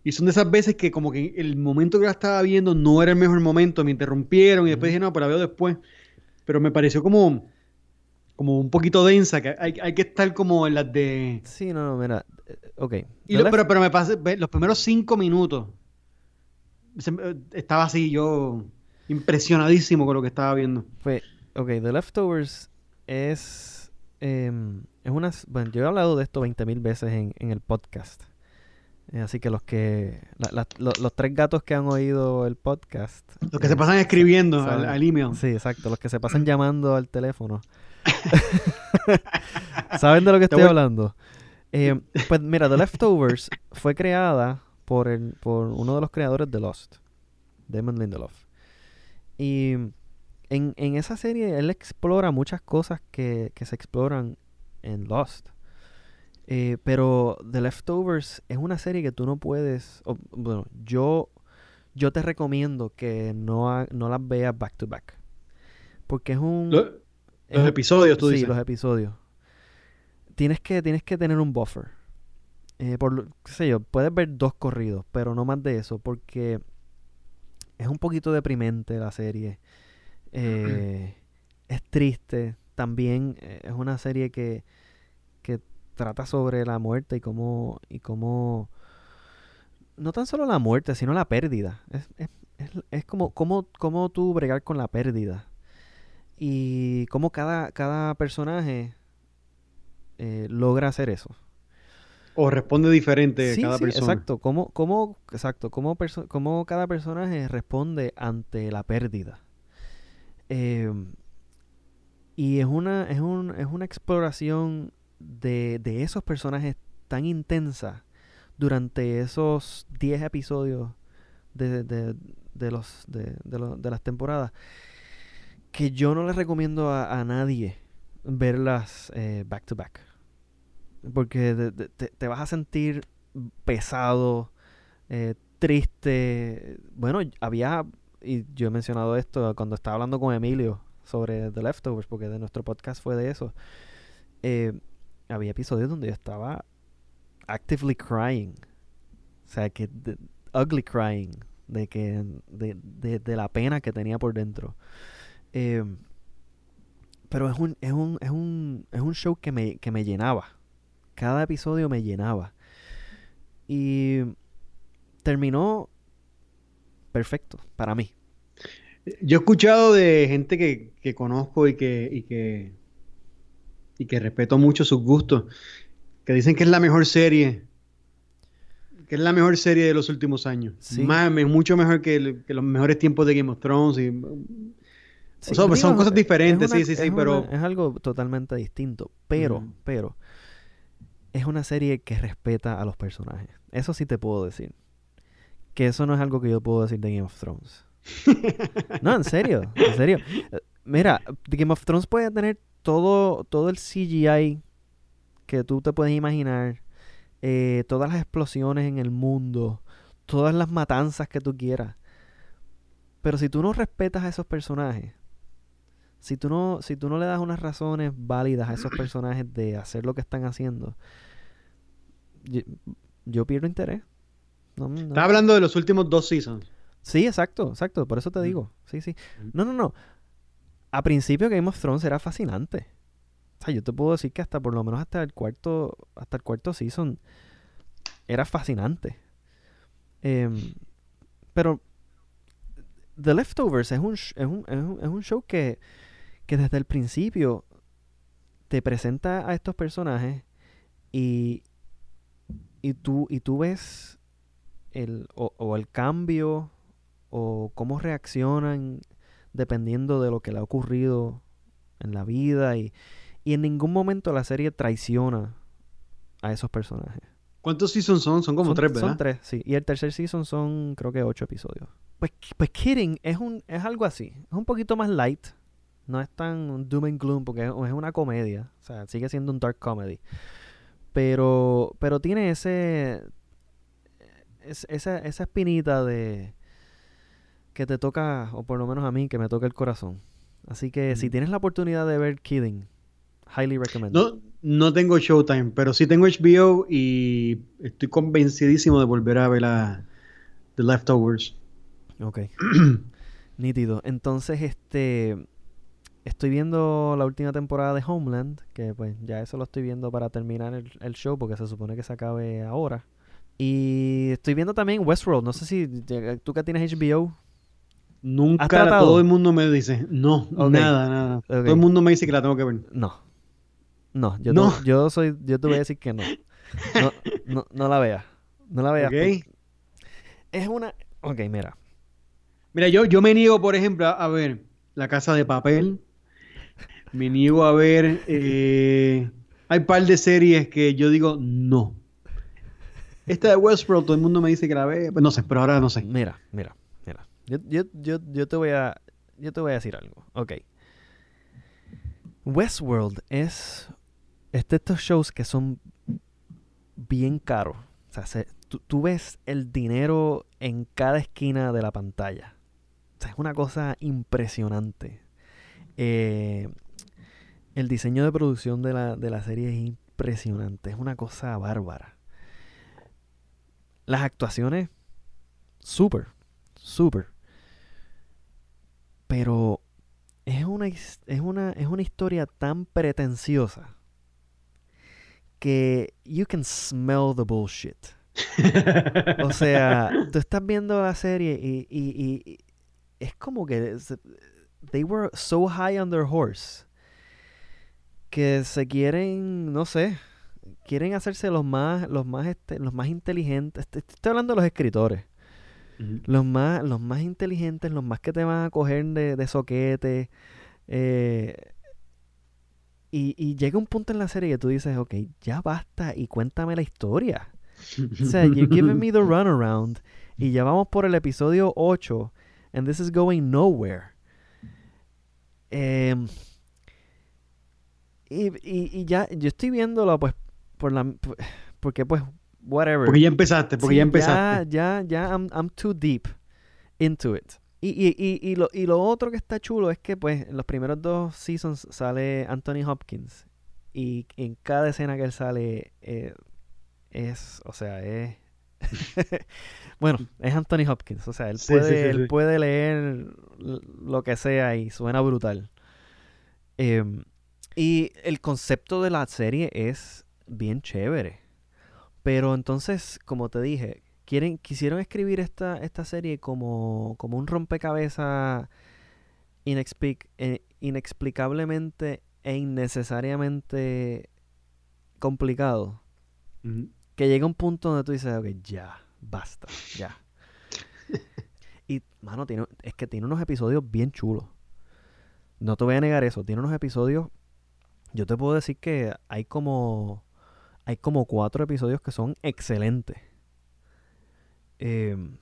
y son de esas veces que como que el momento que la estaba viendo no era el mejor momento, me interrumpieron y después dije, no, pero la veo después, pero me pareció como, como un poquito densa, que hay, hay que estar como en las de... Sí, no, no, mira. eh, Ok. Y lo- pero, pero me pasé, los primeros cinco minutos, me- estaba así yo impresionadísimo con lo que estaba viendo. Pues, ok, The Leftovers es. Em, es una. Bueno, yo he hablado de esto 20.000 veces en, en el podcast. Eh, así que los que. la- la- lo- los tres gatos que han oído el podcast. Los que eh, se pasan escribiendo al, al email. Sí, exacto. Los que se pasan llamando al teléfono. ¿Saben de lo que estoy hablando? Eh, pues mira, The Leftovers fue creada por, el, por uno de los creadores de Lost, Damon Lindelof. Y en, en esa serie él explora muchas cosas que, que se exploran en Lost. Eh, pero The Leftovers es una serie que tú no puedes... bueno, yo, yo te recomiendo que no, ha- no las veas back to back. Porque es un... Es los un- episodios, tú sí, dices. los episodios. Tienes que, tienes que tener un buffer. Eh, por, qué sé yo, puedes ver dos corridos, pero no más de eso, porque es un poquito deprimente la serie. Eh, es triste. También eh, es una serie que, que trata sobre la muerte y cómo, y cómo no tan solo la muerte, sino la pérdida. Es, es, es, es como, como, como tú bregar con la pérdida. Y cómo cada, cada personaje eh, logra hacer eso. O responde diferente Sí, cada sí, persona. exacto. Cómo, cómo, exacto. Cómo, cómo cada personaje responde ante la pérdida. Eh, y es una, es, un, es una exploración de, de esos personajes tan intensa durante esos 10 episodios de, de, de los, de, las temporadas que yo no les recomiendo a, a nadie verlas eh, back to back. Porque te, te vas a sentir pesado, eh, triste. Bueno, había, y yo he mencionado esto cuando estaba hablando con Emilio sobre The Leftovers, porque de nuestro podcast fue de eso. eh, había episodios donde yo estaba actively crying. O sea, que ugly crying. De que de, de- de la pena que tenía por dentro. Eh, pero es un, es un, es un, es un show que me, que me llenaba. Cada episodio me llenaba. Y terminó perfecto para mí. Yo he escuchado de gente que, que conozco y que, y que y que respeto mucho sus gustos, que dicen que es la mejor serie, que es la mejor serie de los últimos años. Más, mucho mejor que, los mejores tiempos de Game of Thrones. Y, son cosas diferentes, sí, sí, sí, pero... es algo totalmente distinto, pero, pero, es una serie que respeta a los personajes. Eso sí te puedo decir. Que eso no es algo que yo puedo decir de Game of Thrones. no, en serio, en serio. Mira, Game of Thrones puede tener todo, todo el CGI que tú te puedes imaginar, eh, todas las explosiones en el mundo, todas las matanzas que tú quieras. Pero si tú no respetas a esos personajes, si tú no, si tú no le das unas razones válidas a esos personajes de hacer lo que están haciendo, yo, pierdo interés. Estás hablando de los últimos dos seasons. Sí, exacto, exacto. Por eso te digo. Sí, sí. No, no, no a principio Game of Thrones era fascinante. O sea, yo te puedo decir que hasta por lo menos hasta el cuarto, hasta el cuarto season era fascinante. Em, pero The Leftovers es un, es un, es un, show que, que desde el principio te presenta a estos personajes y, y, tú, y tú ves el, o, o el cambio o cómo reaccionan dependiendo de lo que le ha ocurrido en la vida y, en ningún momento la serie traiciona a esos personajes. ¿Cuántos seasons son? Son como tres, ¿verdad? Son tres, sí. Y el tercer season son creo que ocho episodios. Pues, pues Kidding es, un, es algo así. Es un poquito más light. No es tan doom and gloom porque es, una comedia. O sea, sigue siendo un dark comedy. Pero, pero tiene ese, esa, esa espinita de, que te toca, o por lo menos a mí, que me toca el corazón. Así que si tienes la oportunidad de ver Kidding, highly recommend. No, no tengo Showtime, pero sí tengo HBO y estoy convencidísimo de volver a ver la The Leftovers. Ok. Nítido. Entonces, este estoy viendo la última temporada de Homeland, que pues ya eso lo estoy viendo para terminar el, el, show, porque se supone que se acabe ahora. Y estoy viendo también Westworld. No sé si tú que tienes HBO, Nunca todo el mundo me dice, no, nada, nada. Todo el mundo me dice que la tengo que ver. No. No, yo, no. yo soy, yo te voy a decir que no. No, no, no la veas. No la veas. Es una. Ok, mira. Mira, yo, yo me niego, por ejemplo, a, ver La Casa de Papel. Me niego a ver. Eh, hay un par de series que yo digo, no. Esta de Westworld, todo el mundo me dice que la ve. Pues no sé, pero ahora no sé. Mira, mira. Yo, yo, yo, te voy a. Yo te voy a decir algo. Ok. Westworld es. estos shows que son bien caros. O sea, tú, ves el dinero en cada esquina de la pantalla. O sea, es una cosa impresionante. Eh, el diseño de producción de la, de la serie es impresionante. Es una cosa bárbara. Las actuaciones, súper, súper. Pero es una, es una, es una historia tan pretenciosa que you can smell the bullshit. o sea, tú estás viendo la serie y, y, es como que they were so high on their horse que se quieren, no sé, quieren hacerse los más, los más, este, los más inteligentes. Estoy hablando de los escritores. Los más, los más inteligentes, los más que te van a coger de, de soquete. Eh, y, llega un punto en la serie que tú dices, ok, ya basta y cuéntame la historia. o sea, you're giving me the runaround. Y ya vamos por el episodio 8. And this is going nowhere. Em, y, y, ya, yo estoy viéndolo pues por la porque pues whatever. Porque ya empezaste, porque ya empezaste. Ya, ya, ya, I'm, I'm too deep into it. Y, y, y, y, lo, y lo otro que está chulo es que, pues, en los primeros dos seasons sale Anthony Hopkins. Y en cada escena que él sale eh, es, o sea, es... bueno, es Anthony Hopkins. O sea, él, puede, él puede leer lo que sea y suena brutal. Em, y el concepto de la serie es bien chévere. Pero entonces, como te dije, quieren, quisieron escribir esta, esta serie como, como un rompecabezas eh, inexplicablemente e innecesariamente complicado. Que llega un punto donde tú dices, ok, ya, basta, ya. y, mano, tiene, es que tiene unos episodios bien chulos. No te voy a negar eso. Tiene unos episodios. Yo te puedo decir que hay como. Hay como cuatro episodios que son excelentes. Em,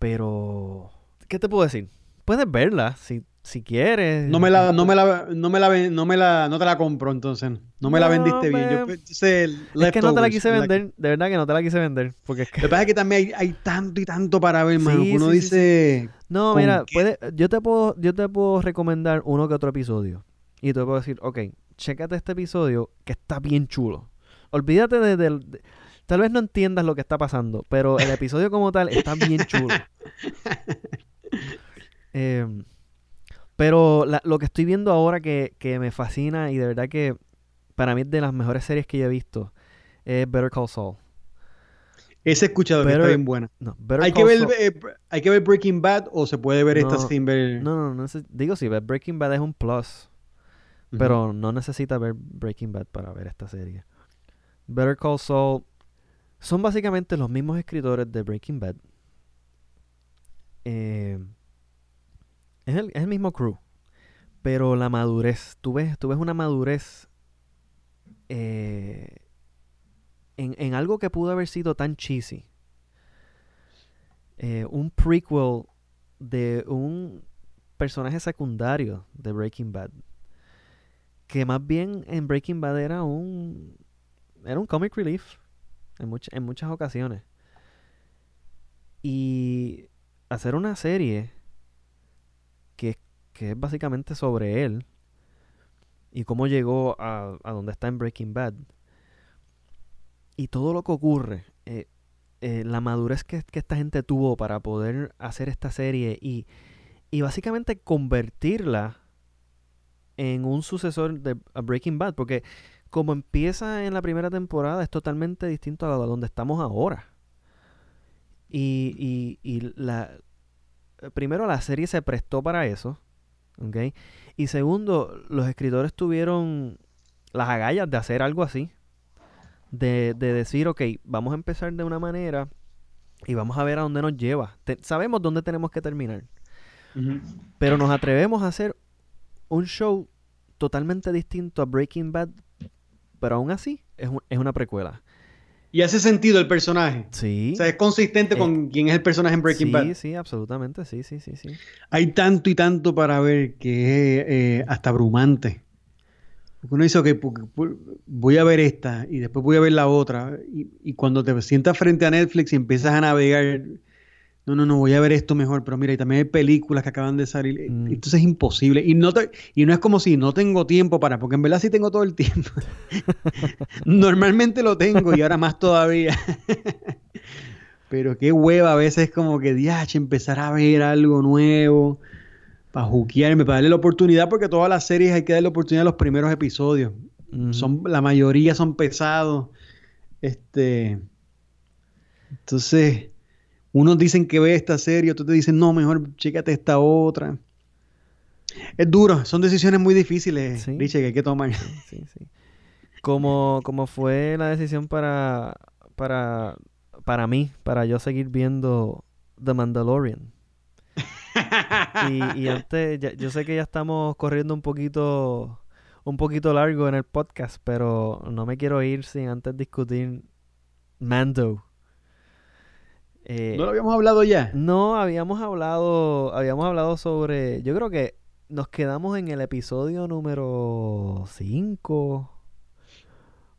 pero. ¿Qué te puedo decir? Puedes verla si, si quieres. No me la, no me la, no me la, no me la, no te la compro entonces. No me la vendiste bien. Yo, es que no te la quise vender, de verdad que no te la quise vender. Porque es que... Lo que pasa es que también hay, tanto y tanto para ver, mano. uno dice. no, mira, puede, yo te puedo, yo te puedo recomendar uno que otro episodio. Y te puedo decir, ok, chécate este episodio que está bien chulo. Olvídate de, de, Tal vez no entiendas lo que está pasando, pero el episodio como tal está bien chulo. Eh, pero lo que estoy viendo ahora que, me fascina y de verdad que para mí es de las mejores series que yo he visto es Better Call Saul. Ese escuchado que está bien buena. ¿Hay, que ver, eh, ¿Hay que ver Breaking Bad o se puede ver esta sin ver? No, no, no. Digo, sí, Breaking Bad es un plus. Pero no necesita ver Breaking Bad para ver esta serie. Better Call Saul son básicamente los mismos escritores de Breaking Bad. Eh, es el, mismo crew. Pero la madurez, tú ves, tú ves una madurez eh, en, algo que pudo haber sido tan cheesy. Eh, un prequel de un personaje secundario de Breaking Bad. Que más bien en Breaking Bad era un. Era un comic relief. En, en muchas ocasiones. Y hacer una serie que, es básicamente sobre él y cómo llegó a, donde está en Breaking Bad. Y todo lo que ocurre, eh, eh, la madurez que, esta gente tuvo para poder hacer esta serie y, y básicamente convertirla en un sucesor de Breaking Bad, porque como empieza en la primera temporada es totalmente distinto a donde estamos ahora. Y, y, y la, primero la serie se prestó para eso, ¿ok? Y segundo, los escritores tuvieron las agallas de hacer algo así, de, decir, ok, vamos a empezar de una manera y vamos a ver a dónde nos lleva. sabemos dónde tenemos que terminar, pero nos atrevemos a hacer un show totalmente distinto a Breaking Bad, pero aún así es, es una precuela. Y hace sentido el personaje. Sí. O sea, es consistente con quién es el personaje en Breaking Bad. Sí, sí, absolutamente. Sí, sí, sí, sí. Hay tanto y tanto para ver que es eh, hasta abrumante. Porque uno dice, ok, voy a ver esta y después voy a ver la otra. Y, y cuando te sientas frente a Netflix y empiezas a navegar no, no, no, voy a ver esto mejor, pero mira, y también hay películas que acaban de salir, mm. entonces es imposible. Y no, y no es como si no tengo tiempo para, porque en verdad sí tengo todo el tiempo. Normalmente lo tengo y ahora más todavía. pero qué hueva a veces como que, diache, empezar a ver algo nuevo, para juquearme, para darle la oportunidad, porque todas las series hay que darle la oportunidad a los primeros episodios. son, la mayoría son pesados. Este... Entonces unos dicen que ve esta serie, otros te dicen, no, mejor chécate esta otra. Es duro, son decisiones muy difíciles, sí. que hay que tomar. Sí, sí. Como, como fue la decisión para, para, para mí, para yo seguir viendo The Mandalorian. y, y, antes, yo sé que ya estamos corriendo un poquito, un poquito largo en el podcast, pero no me quiero ir sin antes discutir Mando eh, ¿No lo habíamos hablado ya? No, habíamos hablado, habíamos hablado sobre, yo creo que nos quedamos en el episodio número 5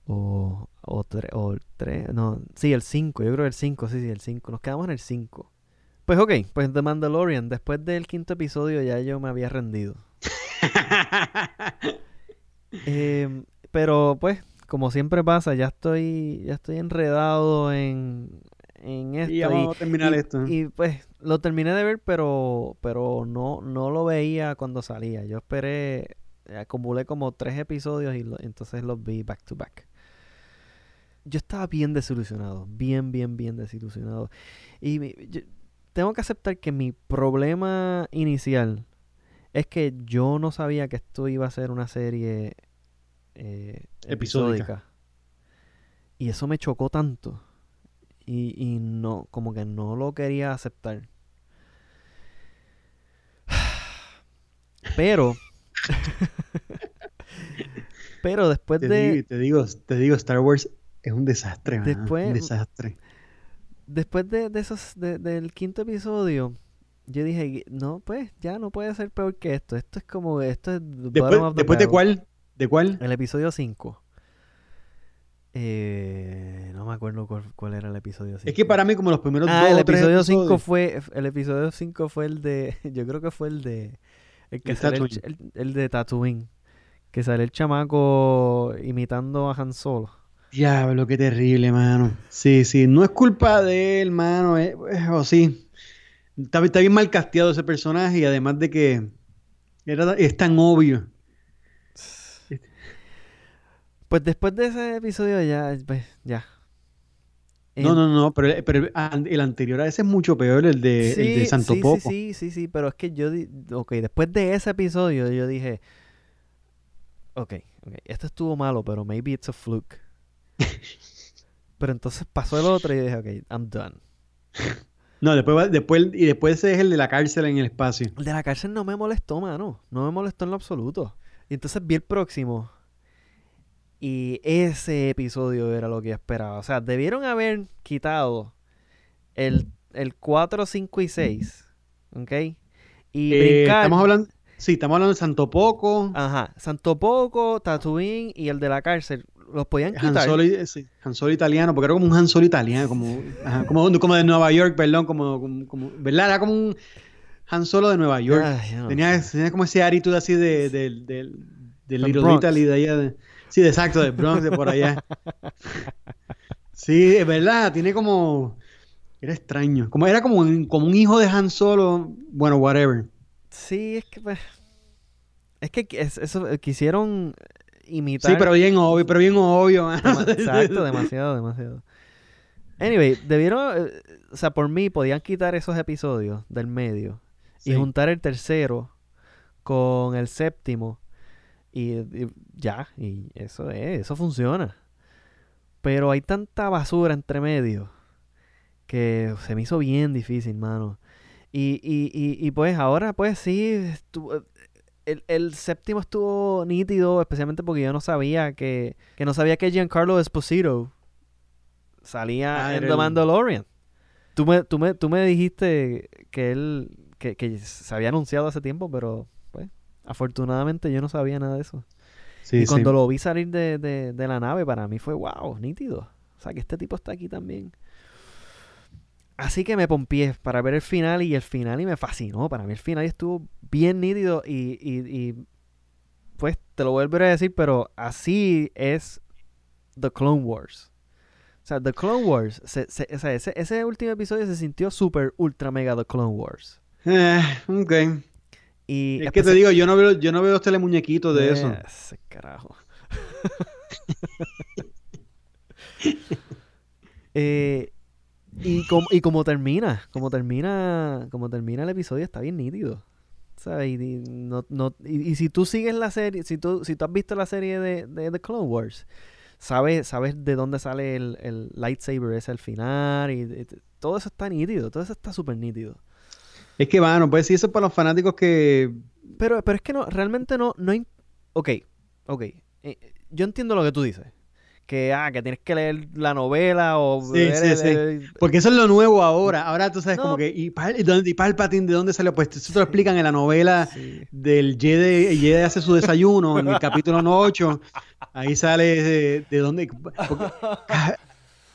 o, o 3, no, sí, el 5, yo creo el 5, sí, sí, el 5, nos quedamos en el 5. Pues ok, pues The Mandalorian, después del quinto episodio ya yo me había rendido. Em, pero pues, como siempre pasa, ya estoy, ya estoy enredado en en esto. Y vamos a terminar esto. Y pues lo terminé de ver, pero, pero no, no lo veía cuando salía. Yo esperé, acumulé como tres episodios y entonces los vi back to back. yo estaba bien desilusionado, bien, bien, bien desilusionado. Y mi- yo- tengo que aceptar que mi problema inicial es que yo no sabía que esto iba a ser una serie eh, Episódica. episódica. Y eso me chocó tanto. Y, y no, como que no lo quería aceptar. Pero. pero después Te, de. digo, te digo, te digo, Star Wars es un desastre, Después- un desastre. Después de, de esos, de- del quinto episodio, yo dije, no, pues ya no puede ser peor que esto. Esto es como, esto es Después, después de cuál, de cuál, El episodio 5. Eh, no me acuerdo cuál, cuál era el episodio 5. es que para mí como los primeros Ah, dos el episodio 5 episodios- fue, el episodio 5 fue el de, yo creo que fue el de, el que El sale el, Tatooine. ch- el- el de Tatooine. Que sale el chamaco imitando a Han Solo. Diablo, qué terrible, mano. Sí, sí, no es culpa de él, mano, eh, eh, o sí. Está, está bien mal casteado ese personaje y además de que era, es tan obvio. Pues después de ese episodio ya, pues, ya. No, no, no, pero, el- pero el, an- el anterior a ese es mucho peor, el de, el de Santo sí, Poco. Sí, sí, sí, sí, pero es que yo, ok, después de ese episodio yo dije, ok, ok, esto estuvo malo, pero maybe it's a fluke. pero entonces pasó el otro y dije, ok, I'm done. No, después, después, y después ese es el de la cárcel en el espacio. El de la cárcel no me molestó, mano, no me molestó en lo absoluto. Y entonces vi el próximo y ese episodio era lo que esperaba. O sea, debieron haber quitado el, el 4, 5 y 6, ¿ok? Y Eh, brincar... estamos hablando, sí, estamos hablando de Santo Poco, Ajá, Santo Poco, Tatooine y el de la cárcel. Los podían Han quitar. Solo, sí, Han Solo italiano, porque era como un Han Solo italiano, como, ajá, como, como de Nueva York, perdón, como, como, como- ¿verdad? Era como un Han Solo de Nueva York. Ay, yo no tenía, tenía como ese attitude así de, de, de, de Del Little Bronx. Italy, de allá. de- sí, de exacto, de Bronx, de por allá. Sí, es verdad, tiene como... Era extraño. Como, era como un, como un hijo de Han Solo, bueno, whatever. Sí, es que pues, es que es- eso eh, quisieron imitar. Sí, pero bien obvio, pero bien obvio. Exacto, demasiado, demasiado. Anyway, debieron, eh, o sea, por mí podían quitar esos episodios del medio y juntar el tercero con el séptimo y, y ya, y eso es, eso funciona. Pero hay tanta basura entre medio que se me hizo bien difícil, mano. Y, y, y, y pues ahora, pues sí, estuvo- el, el séptimo estuvo nítido, especialmente porque yo no sabía que, que no sabía que Giancarlo Esposito salía Ah, en The el- Mandalorian. Tú me, tú me, tú me dijiste que él, que, que se había anunciado hace tiempo, pero afortunadamente yo no sabía nada de eso. Sí, y sí. cuando lo vi salir de, de, de la nave, para mí fue wow, nítido. O sea, que este tipo está aquí también. Así que me pompié para ver el final y el final y me fascinó. Para mí el final estuvo bien nítido y, y, y, pues te lo vuelvo a decir, pero así es The Clone Wars. O sea, The Clone Wars, se- se- ese, ese último episodio se sintió super ultra mega The Clone Wars. Eh, ok. Y Es que te digo, yo no veo, yo no veo los telemuñequitos de eso. Ese carajo. Eh, y, como, y como termina, como termina, como termina el episodio, está bien nítido. ¿Sabes? Y, y no, no, y, y si tú sigues la serie, si tú, si tú has visto la serie de, de The Clone Wars, sabes, sabes de dónde sale el, el lightsaber ese al final, y, y todo eso está nítido, todo eso está súper nítido. Es que, bueno, pues sí, eso es para los fanáticos que... Pero, pero es que no, realmente no, no. Ok, ok. eh, yo entiendo lo que tú dices. Que, ah, que tienes que leer la novela o... Sí, sí, sí. Porque eso es lo nuevo ahora. Ahora tú sabes No. como que... ¿Y, Pal- y, dónde- y Palpatine de dónde salió? Pues eso te lo explican en la novela Sí. del Jedi, Jedi hace su desayuno, en el capítulo 8. Ahí sale de, de dónde... porque-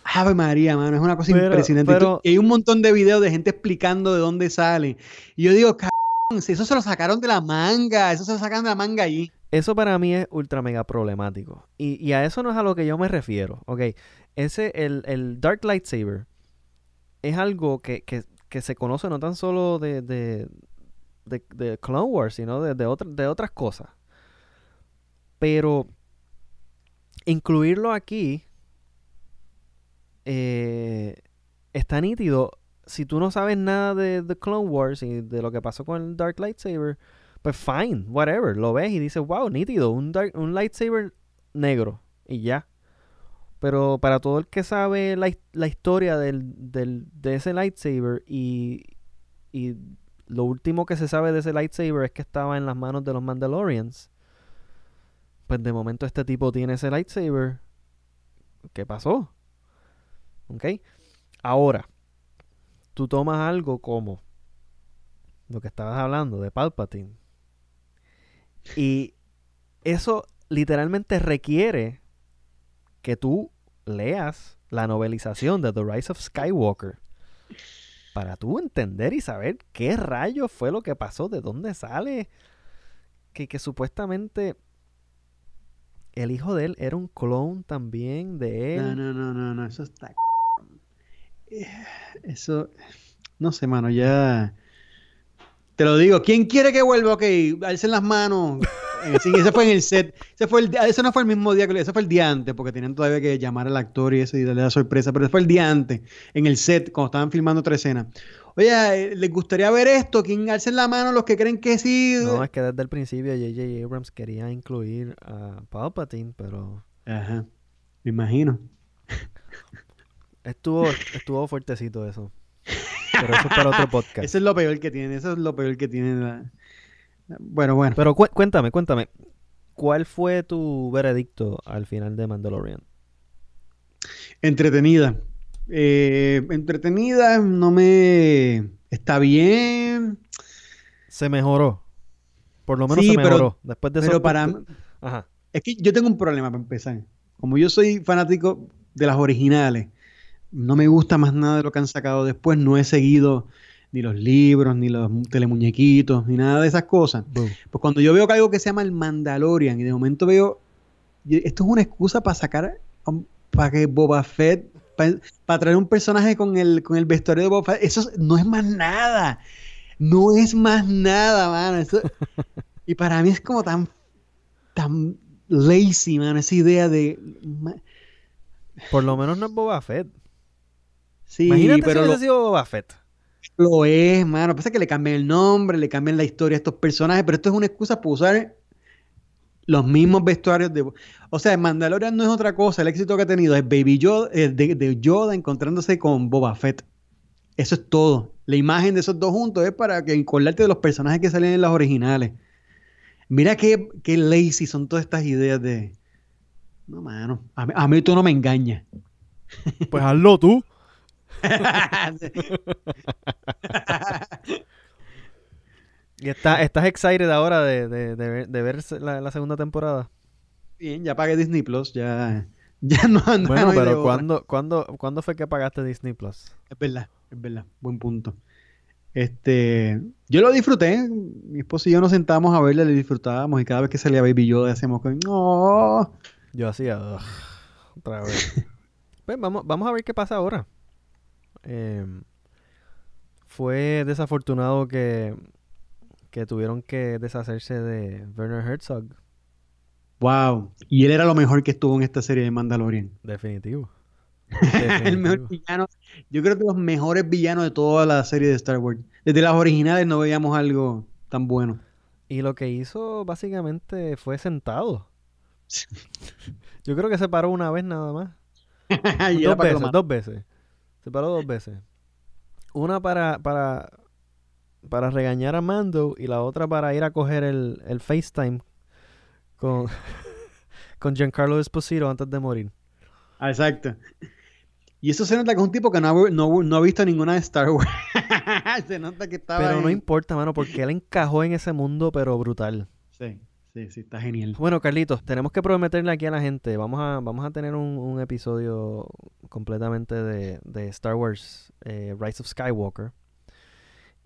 Ave María, mano, es una cosa Pero- impresionante. Y tú- pero- y hay un montón de videos de gente explicando de dónde sale. Y yo digo, cabrón, si eso se lo sacaron de la manga, eso se lo sacaron de la manga allí. Eso para mí es ultra mega problemático. Y, y a eso no es a lo que yo me refiero. Ok, ese, el, el Dark Lightsaber es algo que, que, que se conoce no tan solo de, de, de, de Clone Wars, sino de, de, otra- de otras cosas. Pero incluirlo aquí eh, está nítido. Si tú no sabes nada de The Clone Wars y de lo que pasó con el Dark Lightsaber, pues fine, whatever. Lo ves y dices, wow, nítido, un, dark, un lightsaber negro y ya. Pero para todo el que sabe la, la historia del, del, de ese lightsaber y, y lo último que se sabe de ese lightsaber es que estaba en las manos de los Mandalorians. Pues de momento este tipo tiene ese lightsaber. ¿Qué pasó? ¿Ok? Ahora, tú tomas algo como lo que estabas hablando de Palpatine. Y eso literalmente requiere que tú leas la novelización de The Rise of Skywalker para tú entender y saber qué rayo fue lo que pasó, de dónde sale, que, que supuestamente el hijo de él era un clone también de él. No, no, no, no, no, eso está... Eso, no sé, mano, ya... Te lo digo, ¿quién quiere que vuelva? Ok, alcen las manos. Eh, sí, ese fue en el set. Ese, fue el, ese no fue el mismo día que ese fue el día antes, porque tenían todavía que llamar al actor y eso y darle la sorpresa. Pero ese fue el día antes, en el set, cuando estaban filmando otra escena. Oye, eh, ¿les gustaría ver esto? ¿Quién alcen la mano los que creen que sí? No, es que desde el principio J.J. Abrams quería incluir a Palpatine, pero. Ajá, me imagino. Estuvo, estuvo fuertecito eso. Pero eso es para otro podcast. Eso es lo peor que tiene, eso es lo peor que tiene la... Bueno, bueno. Pero cu cuéntame, cuéntame. ¿Cuál fue tu veredicto al final de Mandalorian? Entretenida. Eh, entretenida, no me... Está bien. Se mejoró. Por lo menos se mejoró. Después de pero para... Ajá. Es que yo tengo un problema para empezar. Como yo soy fanático de las originales, no me gusta más nada de lo que han sacado después. No he seguido ni los libros, ni los telemuñequitos, ni nada de esas cosas. Pues cuando yo veo que algo que se llama el Mandalorian y de momento veo, esto es una excusa para sacar, para que Boba Fett, para, traer un personaje con el, con el vestuario de Boba Fett, eso no es más nada. No es más nada, mano. y para mí es como tan, tan lazy, mano, esa idea de... Por lo menos no es Boba Fett. Sí, Imagínate pero si hubiese sido Boba Fett. Lo es, mano. Pasa que le cambian el nombre, le cambian la historia a estos personajes, pero esto es una excusa para usar los mismos vestuarios de... O sea, Mandalorian no es otra cosa. El éxito que ha tenido es Baby Yoda, eh, de, Yoda encontrándose con Boba Fett. Eso es todo. La imagen de esos dos juntos es para que acordarte de los personajes que salen en las originales. Mira qué, qué lazy son todas estas ideas de... No, mano. A mí, a mí tú no me engañas. Pues hazlo tú. ¿Y está, estás excited ahora de, ver la, segunda temporada? Bien, ya pagué Disney Plus, ya, ya no ando. Bueno, pero ¿cuándo, cuándo, fue que pagaste Disney Plus? Es verdad, es verdad, buen punto. Este, yo lo disfruté, mi esposo y yo nos sentamos a verle, le disfrutábamos y cada vez que salía Baby Yoda hacíamos con, no. Yo hacía, otra vez. pues vamos, vamos a ver qué pasa ahora. Em, fue desafortunado que, que tuvieron que deshacerse de Werner Herzog. Wow. Y él era lo mejor que estuvo en esta serie de Mandalorian. Definitivo. el mejor villano. Yo creo que los mejores villanos de toda la serie de Star Wars. Desde las originales no veíamos algo tan bueno. Y lo que hizo básicamente fue sentado. Yo creo que se paró una vez nada más. dos veces, dos veces. Se paró dos veces. Una para, para, para regañar a Mando y la otra para ir a coger el, el FaceTime con, con Giancarlo Esposito antes de morir. Ah, exacto. Y eso se nota que es un tipo que no ha, no, ha visto ninguna de Star Wars. se nota que estaba. Pero no importa, mano, porque él encajó en ese mundo, pero brutal. Sí. Sí, sí, está genial. Bueno, Carlitos, tenemos que prometerle aquí a la gente. Vamos a, vamos a tener un, episodio completamente de, Star Wars eh, Rise of Skywalker.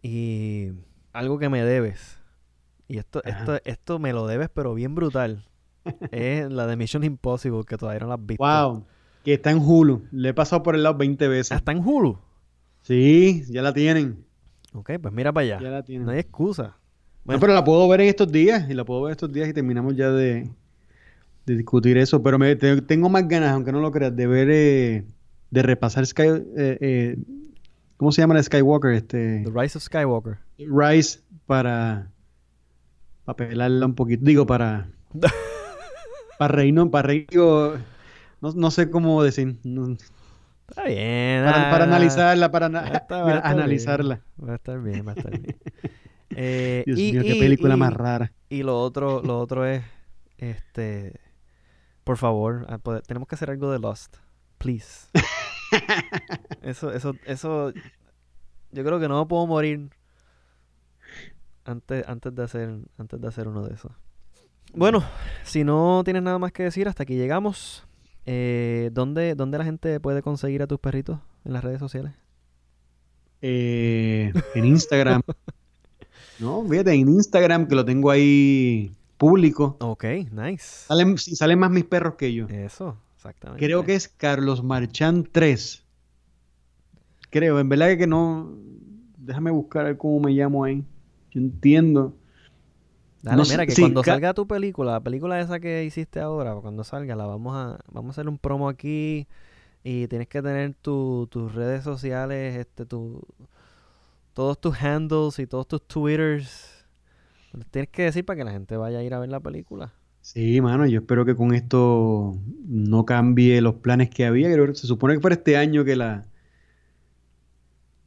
Y algo que me debes. Y esto, esto, esto me lo debes, pero bien brutal. es la de Mission Impossible, que todavía no la has visto. Wow. Que está en Hulu. Le he pasado por el lado 20 veces. ¿Está en Hulu? Sí, ya la tienen. Ok, pues mira para allá. Ya la tienen. No hay excusa. No, pero la puedo ver en estos días. Y la puedo ver estos días y terminamos ya de, discutir eso. Pero me, tengo más ganas, aunque no lo creas, de ver eh, de repasar Sky, eh, eh, ¿cómo se llama la Skywalker? Este, The Rise of Skywalker. Rise para, para pelarla un poquito, digo, para, para reírnos, para reír, digo, no, no sé cómo decir, no- Está bien. para, para ah, analizarla, para ana- va a estar- va a mira, estar bien. analizarla. Va a estar bien, va a estar bien. Eh, Dios y, mío, qué y- película y- más rara. Y lo otro, lo otro es, este, por favor, ah, tenemos que hacer algo de Lost, please. Eso, eso, eso, yo creo que no puedo morir antes, antes de hacer, antes de hacer uno de esos. Bueno, si no tienes nada más que decir, hasta aquí llegamos. Eh, ¿dónde, ¿Dónde la gente puede conseguir a tus perritos en las redes sociales? Eh, en Instagram. no, fíjate, en Instagram que lo tengo ahí público. Ok, nice. Salen, salen más mis perros que yo. Eso, exactamente. Creo que es Carlos Marchán 3. Creo, en verdad que no. Déjame buscar a ver cómo me llamo ahí. Yo entiendo. Dale, No mira, que sí, cuando salga tu película, la película esa que hiciste ahora, cuando salga, la vamos a, vamos a hacer un promo aquí y tienes que tener tu- tus redes sociales, este, tu, todos tus handles y todos tus twitters. Tienes que decir para que la gente vaya a ir a ver la película. Sí, mano, yo espero que con esto no cambie los planes que había. Creo que se supone que fuera este año que la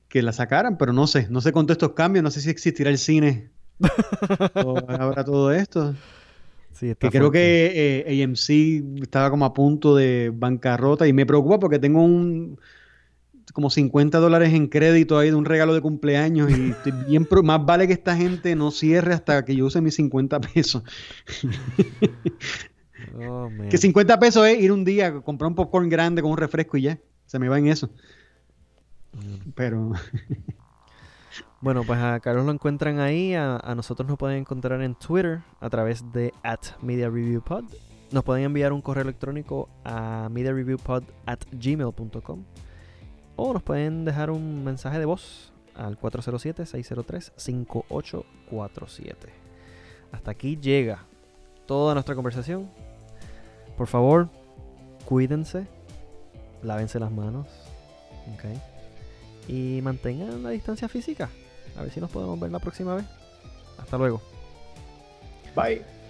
que la sacaran, pero no sé, no sé con todos estos cambios, no sé si existirá el cine o habrá todo esto. Sí, está Que creo que eh, AMC estaba como a punto de bancarrota y me preocupa porque tengo un como 50 dólares en crédito ahí de un regalo de cumpleaños y estoy bien pro- más vale que esta gente no cierre hasta que yo use mis 50 pesos. Oh. Que 50 pesos es ir un día, comprar un popcorn grande con un refresco y ya. Se me va en eso. Pero Bueno, pues a Carlos lo encuentran ahí, a, a nosotros nos pueden encontrar en Twitter a través de at Media Review Pod. Nos pueden enviar un correo electrónico a mediareviewpod at gmail.com o nos pueden dejar un mensaje de voz al 407-603-5847. Hasta aquí llega toda nuestra conversación. Por favor, cuídense, lávense las manos, ¿ok? y mantengan la distancia física. A ver si nos podemos ver la próxima vez. Hasta luego. bye.